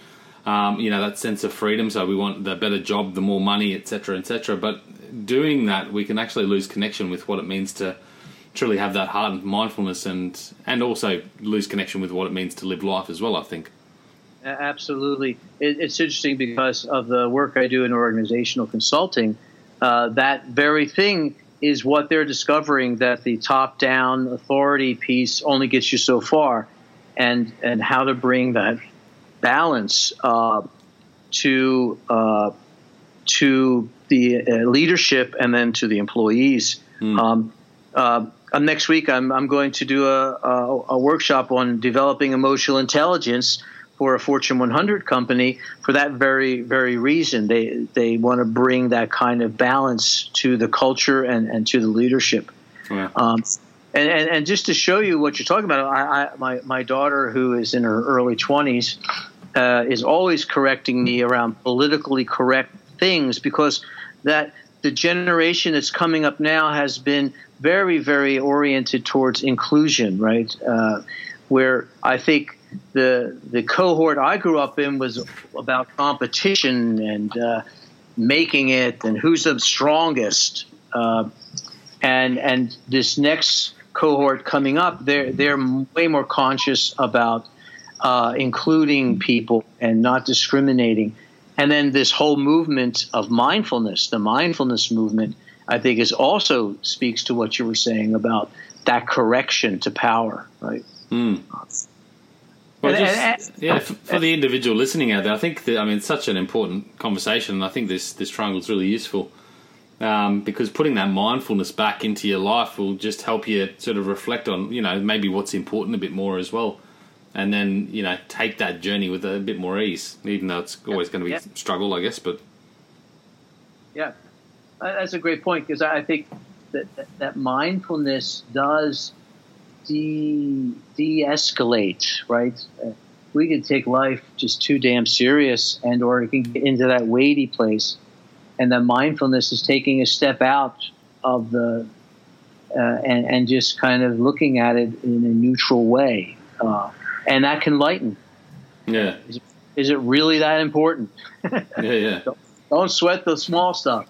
Um, you know that sense of freedom, so we want the better job, the more money, etc., etc. But doing that, we can actually lose connection with what it means to truly have that heart and mindfulness and and also lose connection with what it means to live life as well. I think. Absolutely, it, it's interesting because of the work I do in organizational consulting. Uh, that very thing is what they're discovering that the top-down authority piece only gets you so far, and and how to bring that balance uh, to uh, to the uh, leadership and then to the employees. Mm. Um, uh, um, next week, I'm, I'm going to do a, a, a, workshop on developing emotional intelligence for a Fortune 100 company for that very, very reason. They, they want to bring that kind of balance to the culture and, and to the leadership. Yeah. Um, and, and, and, just to show you what you're talking about, I, I, my, my daughter, who is in her early 20s, uh, is always correcting me around politically correct things because that the generation that's coming up now has been very, very oriented towards inclusion, right? Uh, where I think the the cohort I grew up in was about competition and uh, making it and who's the strongest. Uh, and and this next cohort coming up, they're they're way more conscious about uh, including people and not discriminating. And then this whole movement of mindfulness, the mindfulness movement, I think is also speaks to what you were saying about that correction to power, right? Mm. Well, just, yeah, for, for, the individual listening out there, I think that, I mean it's such an important conversation, and I think this this triangle is really useful um, because putting that mindfulness back into your life will just help you sort of reflect on you know maybe what's important a bit more as well, and then you know take that journey with a bit more ease, even though it's always going to be yeah. struggle, I guess. But yeah, that's a great point because I think that, that mindfulness does de de-escalate, right? Uh, we can take life just too damn serious, and or it can get into that weighty place, and the mindfulness is taking a step out of the uh, and and just kind of looking at it in a neutral way, uh, and that can lighten. Yeah. Is it, is it really that important? yeah, yeah. don't, don't sweat the small stuff.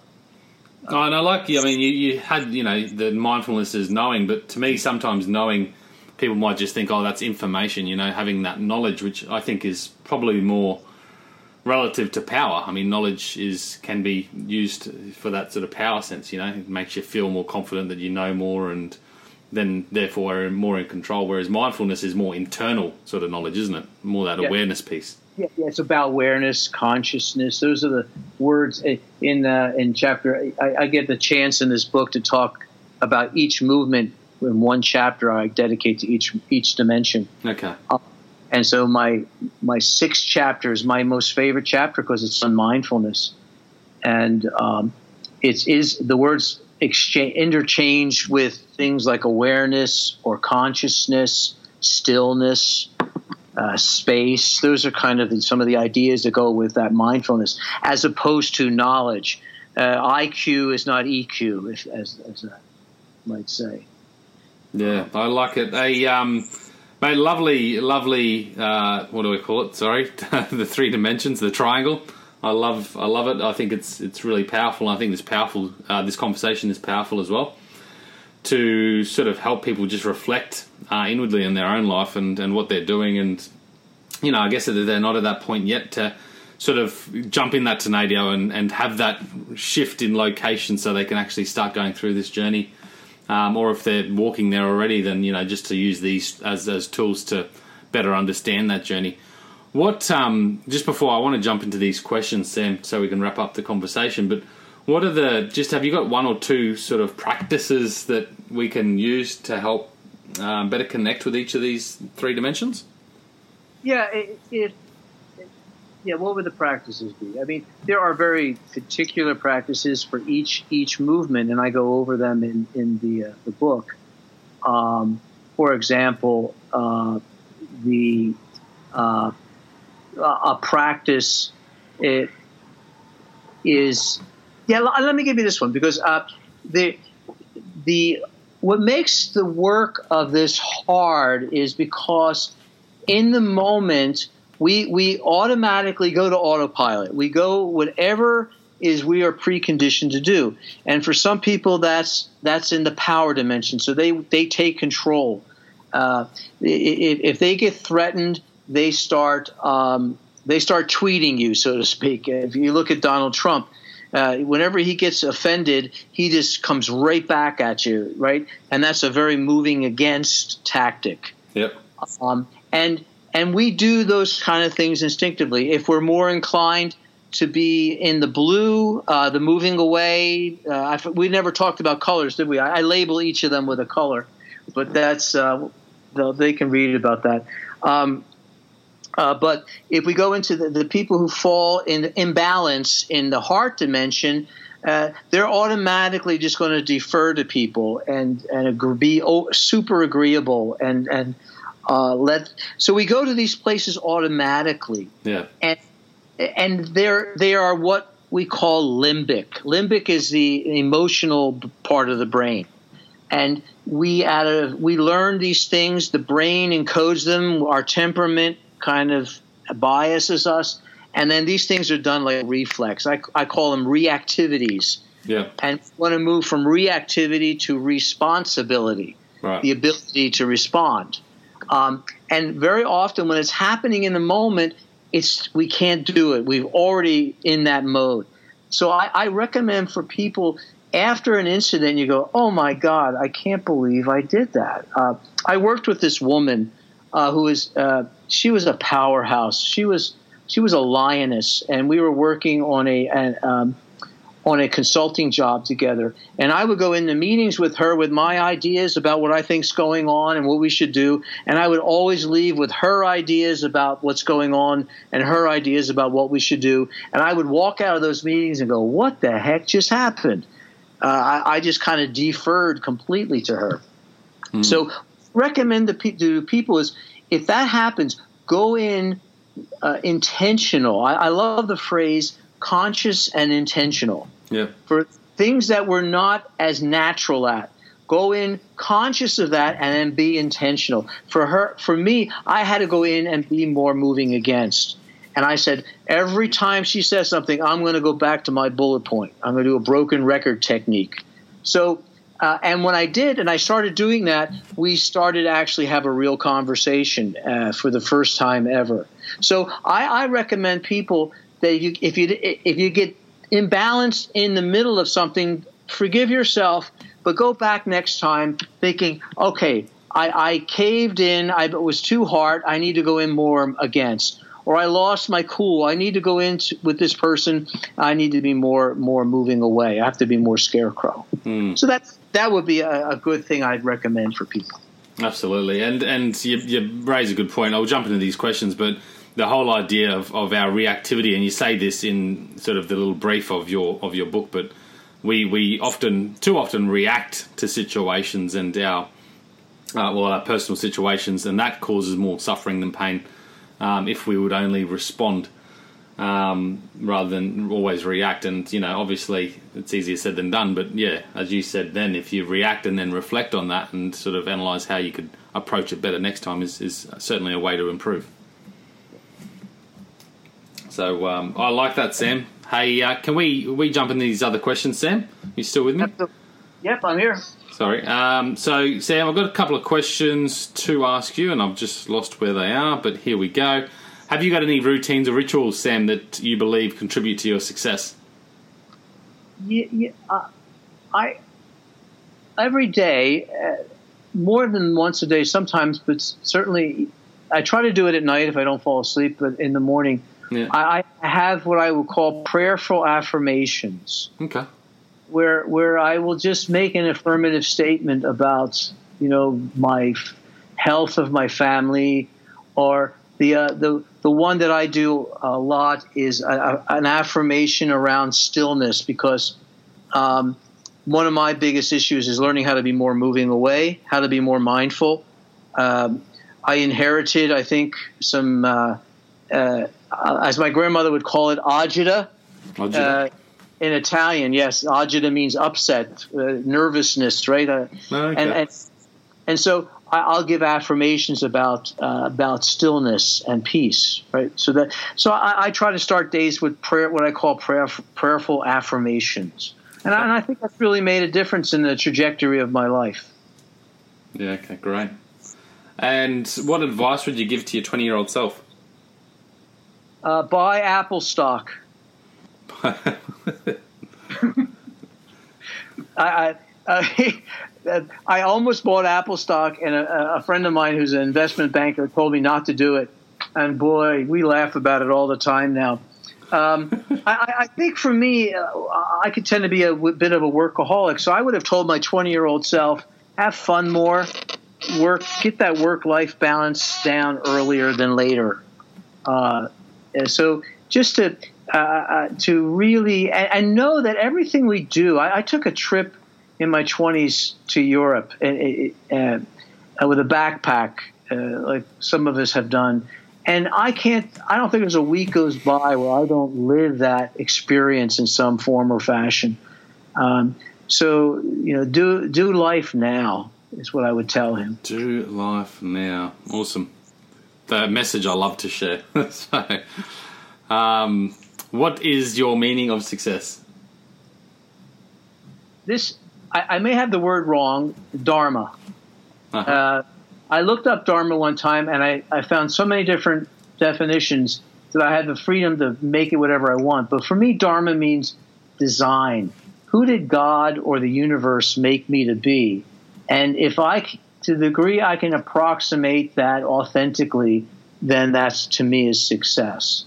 Oh, and I like. I mean, you, you had you know the mindfulness is knowing, but to me, sometimes knowing people might just think, oh, that's information. You know, having that knowledge, which I think is probably more relative to power. I mean, knowledge is can be used for that sort of power sense. You know, it makes you feel more confident that you know more, and then therefore are more in control. Whereas mindfulness is more internal sort of knowledge, isn't it? More that yeah. awareness piece. Yeah, yeah, it's about awareness, consciousness. Those are the words in uh, in chapter. I, I get the chance in this book to talk about each movement in one chapter. I dedicate to each each dimension. Okay. Uh, and so my my sixth chapter is my most favorite chapter because it's on mindfulness, and um, it is the words exchange interchange with things like awareness or consciousness, stillness, uh, space. Those are kind of the, some of the ideas that go with that mindfulness, as opposed to knowledge. Uh, IQ is not EQ, if, as, as I might say. Yeah, I like it. A um, mate, lovely, lovely. Uh, what do we call it? Sorry, the three dimensions, the triangle. I love, I love it. I think it's it's really powerful. I think this powerful. Uh, this conversation is powerful as well to sort of help people just reflect uh, inwardly in their own life and, and what they're doing. And, you know, I guess that they're not at that point yet to sort of jump in that tornado and, and have that shift in location so they can actually start going through this journey. Um, or if they're walking there already, then, you know, just to use these as, as tools to better understand that journey. What, um, just before I want to jump into these questions, Sam, so we can wrap up the conversation, but what are the just have you got one or two sort of practices that we can use to help um, better connect with each of these three dimensions? Yeah, it, it, yeah. What would the practices be? I mean, there are very particular practices for each each movement, and I go over them in in the uh, the book. Um, for example, uh, the uh, a practice it is yeah, let me give you this one because uh, the the what makes the work of this hard is because in the moment we we automatically go to autopilot. We go whatever is we are preconditioned to do, and for some people that's that's in the power dimension. So they they take control. Uh, if, if, they get threatened, they start um, they start tweeting you, so to speak. If you look at Donald Trump uh, whenever he gets offended, he just comes right back at you, right? And that's a very moving against tactic. Yep. Um, and and we do those kind of things instinctively. If we're more inclined to be in the blue, uh, the moving away, uh, we never talked about colors, did we? I, I, label each of them with a color, but that's uh, they can read about that. Um, uh, but if we go into the, the, people who fall in imbalance in the heart dimension, uh, they're automatically just going to defer to people and and be super agreeable and and uh, let. So we go to these places automatically. Yeah. And and they're they are what we call limbic. Limbic is the emotional part of the brain. And we out of we learn these things. The brain encodes them. Our temperament kind of biases us. And then these things are done like reflex. I, I call them reactivities. Yeah. And want to move from reactivity to responsibility, right. the ability to respond. Um, and very often when it's happening in the moment, it's we can't do it. We've already in that mode. So I, I recommend for people after an incident, you go, "Oh my God, I can't believe I did that." Uh, I worked with this woman uh, who was uh, she was a powerhouse. She was she was a lioness, and we were working on a an, um, on a consulting job together. And I would go into meetings with her with my ideas about what I think's going on and what we should do. And I would always leave with her ideas about what's going on and her ideas about what we should do. And I would walk out of those meetings and go, "What the heck just happened?" Uh, I, I, just kind of deferred completely to her. Mm. So recommend to, pe- to people is if that happens, go in uh, intentional. I, I, love the phrase conscious and intentional. Yeah. For things that we're not as natural at, go in conscious of that and then be intentional. For her, for me, I had to go in and be more moving against. And I said, every time she says something, I'm going to go back to my bullet point. I'm going to do a broken record technique. So, uh, and when I did, and I started doing that, we started to actually have a real conversation uh, for the first time ever. So I, I recommend people that you, if you if you get imbalanced in the middle of something, forgive yourself, but go back next time thinking, okay, I, I caved in, I it was too hard, I need to go in more against or I lost my cool. I need to go in with this person. I need to be more more moving away. I have to be more scarecrow. Mm. So that's that would be a, a, good thing I'd recommend for people. Absolutely, and and you, you raise a good point. I'll jump into these questions, but the whole idea of, of our reactivity, and you say this in sort of the little brief of your of your book, but we we often too often react to situations and our uh, well our personal situations, and that causes more suffering than pain um, if we would only respond um, rather than always react. And you know, obviously, it's easier said than done. But yeah, as you said, then if you react and then reflect on that and sort of analyze how you could approach it better next time is, is certainly a way to improve. So um, I like that, Sam. Hey, uh, can we we jump into these other questions, Sam? You still with me? Yep, I'm here. Sorry. Um, so, Sam, I've got a couple of questions to ask you, and I've just lost where they are, but here we go. Have you got any routines or rituals, Sam, that you believe contribute to your success? Yeah, yeah uh, I every day, uh, more than once a day, sometimes, but certainly, I try to do it at night if I don't fall asleep. But in the morning, yeah. I, I have what I would call prayerful affirmations. Okay where where I will just make an affirmative statement about you know my health of my family, or the uh, the the one that I do a lot is a, a, an affirmation around stillness because um, one of my biggest issues is learning how to be more moving away, how to be more mindful. Um, I inherited, I think, some, uh, uh, as my grandmother would call it, agita. agita. Uh, in Italian, yes, agita means upset, uh, nervousness, right? Uh, okay. and, and, and so I, will give affirmations about uh, about stillness and peace, right? So that so I, I, try to start days with prayer, what I call prayer, prayerful affirmations, and I, and I think that's really made a difference in the trajectory of my life. Yeah. Okay. Great. And what advice would you give to your twenty year old self? Uh, buy Apple stock. I, I, I, almost bought Apple stock, and a, a, friend of mine who's an investment banker told me not to do it. And boy, we laugh about it all the time now. Um, I, I, think for me, uh, I could tend to be a w- bit of a workaholic. So I would have told my 20 year old self, have fun more, work, get that work life balance down earlier than later. Uh, so just to uh, uh, to really and, and, know that everything we do. I, I, took a trip in my 20s to Europe and, and, uh, with a backpack, uh, like some of us have done. And I can't. I don't think there's a week goes by where I don't live that experience in some form or fashion. Um, so you know, do do life now is what I would tell him. Do life now. Awesome. The message I love to share. so, um, what is your meaning of success? This, I, I may have the word wrong, Dharma. Uh-huh. Uh, I looked up Dharma one time and I, I found so many different definitions that I had the freedom to make it whatever I want. But for me, Dharma means design. Who did God or the universe make me to be? And if I, to the degree I can approximate that authentically, then that's to me is success.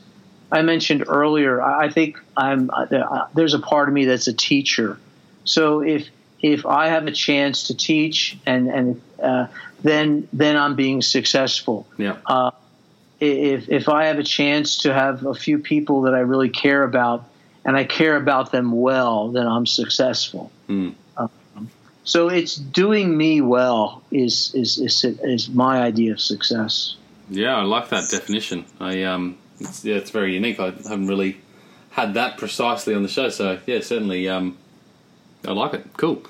I mentioned earlier, I think I'm uh, uh, there's a part of me that's a teacher. So if if I have a chance to teach and and uh, then then I'm being successful. Yeah. Uh, if if I have a chance to have a few people that I really care about and I care about them well, then I'm successful. Mm. Um, so it's doing me well is, is is is my idea of success. Yeah, I like that definition. I um it's, yeah, it's very unique. I haven't really had that precisely on the show, so yeah, certainly um, I like it. Cool.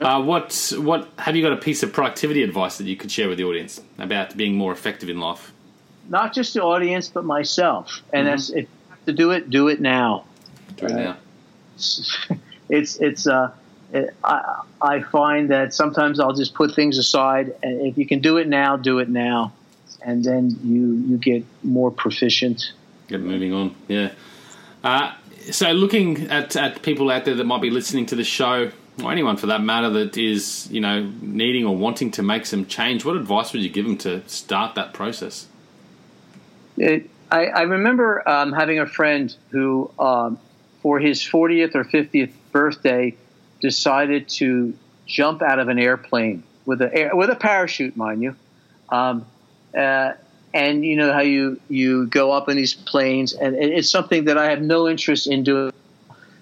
Uh, what what have you got a piece of productivity advice that you could share with the audience about being more effective in life? not just the audience, but myself. And Mhm. that's if you have to do it, do it now. Do it now. It's it's uh, it, I I find that sometimes I'll just put things aside, and if you can do it now, do it now, and then you you get more proficient. Get moving on. Yeah. Uh, so, looking at, at people out there that might be listening to the show, or anyone for that matter, that is you know needing or wanting to make some change, what advice would you give them to start that process? It, I, I remember um, having a friend who, um, for his 40th or 50th birthday, decided to jump out of an airplane with a with a parachute, mind you. Um, uh, and you know how you you go up in these planes, and it's something that I have no interest in doing.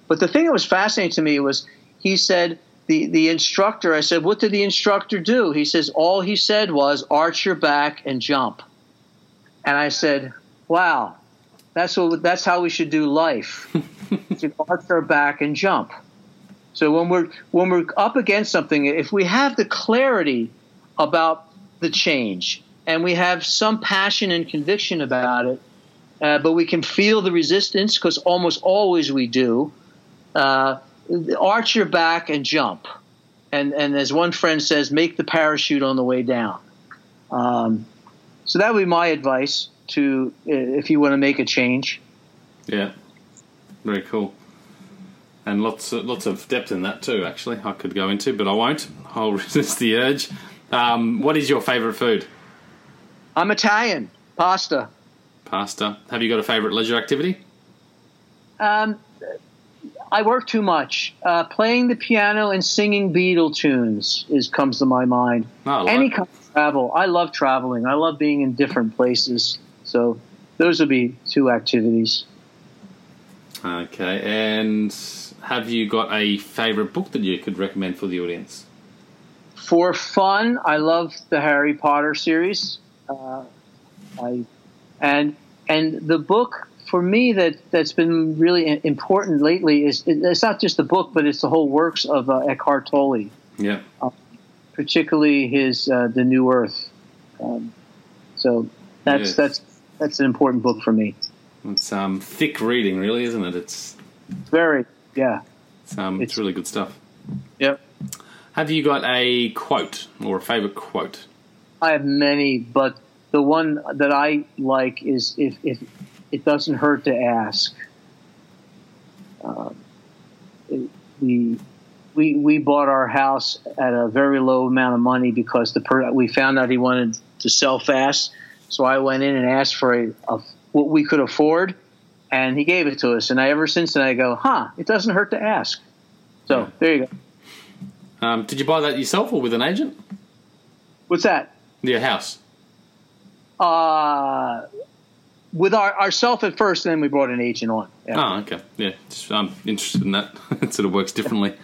But the thing that was fascinating to me was he said the the instructor. I said, "What did the instructor do?" He says, "All he said was arch your back and jump." And I said, "Wow, that's what that's how we should do life. to arch our back and jump." So when we're when we're up against something, if we have the clarity about the change and we have some passion and conviction about it, uh, but we can feel the resistance because almost always we do. Uh, arch your back and jump, and and as one friend says, make the parachute on the way down. Um, so that would be my advice to uh, if you want to make a change. Yeah. Very cool. And lots of, lots of depth in that too. Actually, I could go into, but I won't. I'll resist the urge. Um, what is your favourite food? I'm Italian, pasta. Pasta. Have you got a favourite leisure activity? Um, I work too much. Uh, playing the piano and singing Beatle tunes is comes to my mind. Oh, like- Any kind of travel. I love traveling. I love being in different places. So those would be two activities. Okay, and have you got a favourite book that you could recommend for the audience? For fun, I love the Harry Potter series. Uh, I and and the book for me that that's been really important lately is it's not just the book, but it's the whole works of uh, Eckhart Tolle. Yeah. particularly his uh, The New Earth. Um, so that's Yes. that's that's an important book for me. It's um, thick reading, really, isn't it? It's Very, yeah, it's, um, it's It's- really good stuff. yep. Have you got a quote or a favourite quote? I have many, but the one that I like is if if it doesn't hurt to ask. Um, it- the we we bought our house at a very low amount of money because the per, we found out he wanted to sell fast. So I went in and asked for a, a what we could afford, and he gave it to us. And I ever since then I go, huh? It doesn't hurt to ask. So there you go. Um, did you buy that yourself or with an agent? What's that? Your house. Uh, with our ourself at first, and then we brought an agent on. Yeah. Oh, okay. Yeah, just, I'm interested in that. it sort of works differently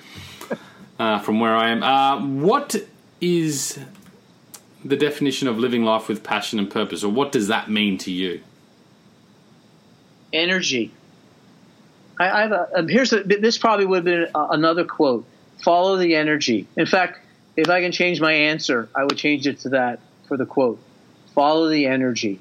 uh, from where I am. Uh, what is the definition of living life with passion and purpose, or what does that mean to you? energy. I, I have a, um, here's a, this probably would have been a, another quote. Follow the energy. In fact, if I can change my answer, I would change it to that for the quote. Follow the energy.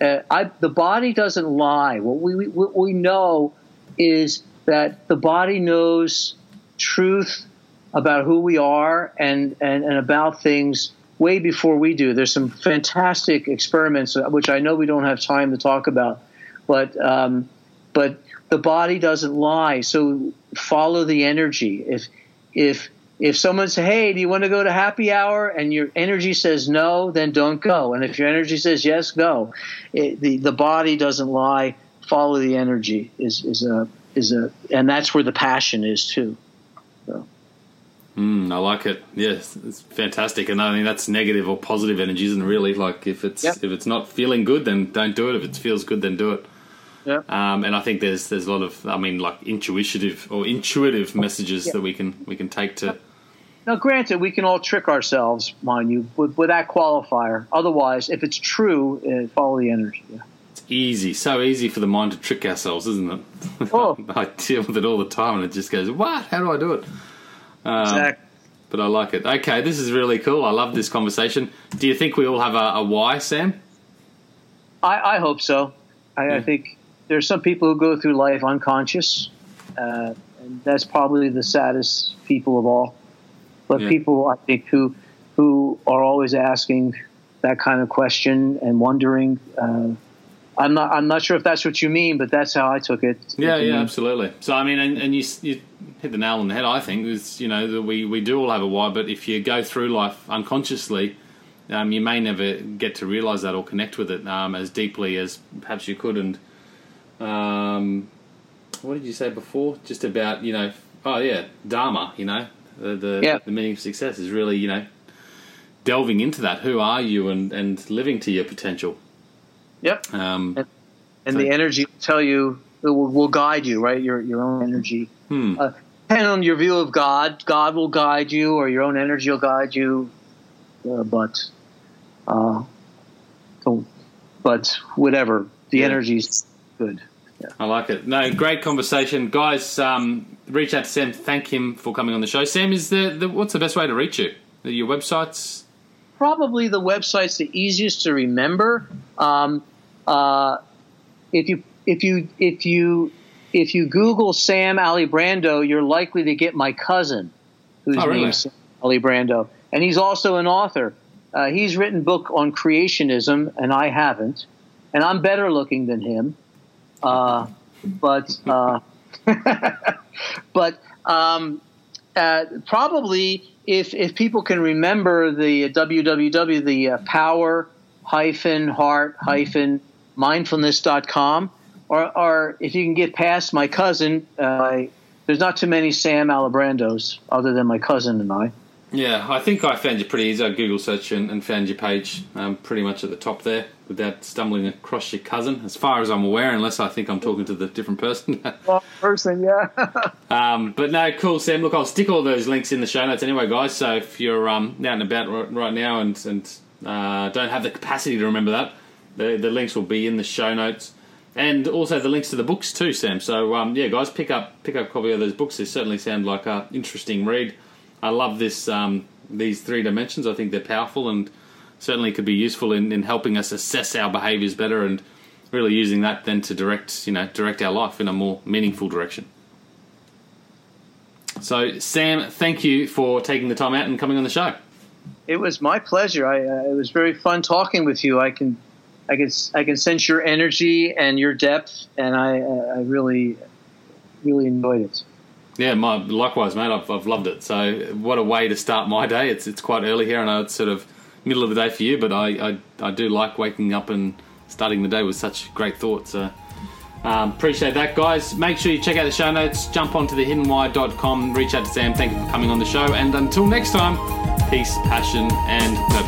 Uh, I, the body doesn't lie. What we, what we know is that the body knows truth about who we are and, and, and about things way before we do. There's some fantastic experiments, uh, which I know we don't have time to talk about, but um, but the body doesn't lie. So follow the energy. If if if someone says, "Hey, do you want to go to happy hour?" and your energy says no, then don't go. And if your energy says yes, go. It, the the body doesn't lie. Follow the energy is is a is a and that's where the passion is too. Mm, I like it. Yes, it's fantastic. And I mean that's negative or positive energy, isn't? Really, like if it's Yep. if it's not feeling good, then don't do it. If it feels good, then do it. Yeah. Um, and I think there's there's a lot of I mean like intuitive or intuitive messages Yeah. that we can we can take to. Now, granted, we can all trick ourselves, mind you, with, with that qualifier. Otherwise, if it's true, uh, follow the energy. Yeah. It's easy, so easy for the mind to trick ourselves, isn't it? Oh. I deal with it all the time, and it just goes, "What? How do I do it?" Um, Exactly. But I like it. Okay, this is really cool. I love this conversation. Do you think we all have a, a why, Sam? I, I hope so. I, yeah. I, think there are some people who go through life unconscious, uh, and that's probably the saddest people of all. But yeah. people, I think, who who are always asking that kind of question and wondering. Uh, I'm not. I'm not sure if that's what you mean, but that's how I took it. Yeah, yeah, absolutely. So I mean, and, and you, you hit the nail on the head. I think is you know that we we do all have a why, but if you go through life unconsciously, um, you may never get to realize that or connect with it um, as deeply as perhaps you could. And um, what did you say before? Just about you know, oh yeah, Dharma. You know, the the, yeah. the meaning of success is really you know delving into that. Who are you and and living to your potential. Yep. Um, and, and so, the energy will tell you it will, will, guide you, right? Your your own energy. Hmm. Uh, depending on your view of God, God will guide you, or your own energy will guide you. Uh, but, uh, but whatever, the yeah. energy's good. Yeah. I like it. No, great conversation, guys. Um, reach out to Sam. Thank him for coming on the show. Sam, is the, the what's the best way to reach you? Your websites? Probably the website's the easiest to remember. Um, uh, if you if you if you if you Google Sam Alibrando, you're likely to get my cousin, whose oh, really? name's Sam Alibrando, and he's also an author. Uh, he's written book on creationism, and I haven't, and I'm better looking than him. Uh, but uh, but um, uh, probably if if people can remember the www the uh, power hyphen heart hyphen mindfulness.com or, or if you can get past my cousin uh, there's not too many sam alibrandos other than my cousin and i yeah i think i found you pretty easy i google search and, and found your page um, pretty much at the top there without stumbling across your cousin, as far as I'm aware, unless I think I'm talking to the different person. person, yeah. um, but no, cool, Sam. Look, I'll stick all those links in the show notes anyway, guys. So if you're um, out and about right now and, and uh, don't have the capacity to remember that, the, the links will be in the show notes. And also the links to the books too, Sam. So um, yeah, guys, pick up pick up a copy of those books. They certainly sound like an interesting read. I love this um, these three dimensions. I think they're powerful and certainly could be useful in, in helping us assess our behaviours better and really using that then to direct you know direct our life in a more meaningful direction. So Sam, thank you for taking the time out and coming on the show. It was my pleasure. I, uh, it was very fun talking with you. I can, I can, I can sense your energy and your depth, and I, uh, I really, really enjoyed it. Yeah, my likewise, mate. I've, I've loved it. So, what a way to start my day. It's it's quite early here, and it's sort of middle of the day for you, but I, I, I do like waking up and starting the day with such great thoughts. So, um, appreciate that, guys. Make sure you check out the show notes, jump onto thehiddenwhy.com, reach out to Sam. Thank you for coming on the show. And until next time, peace, passion, and purpose.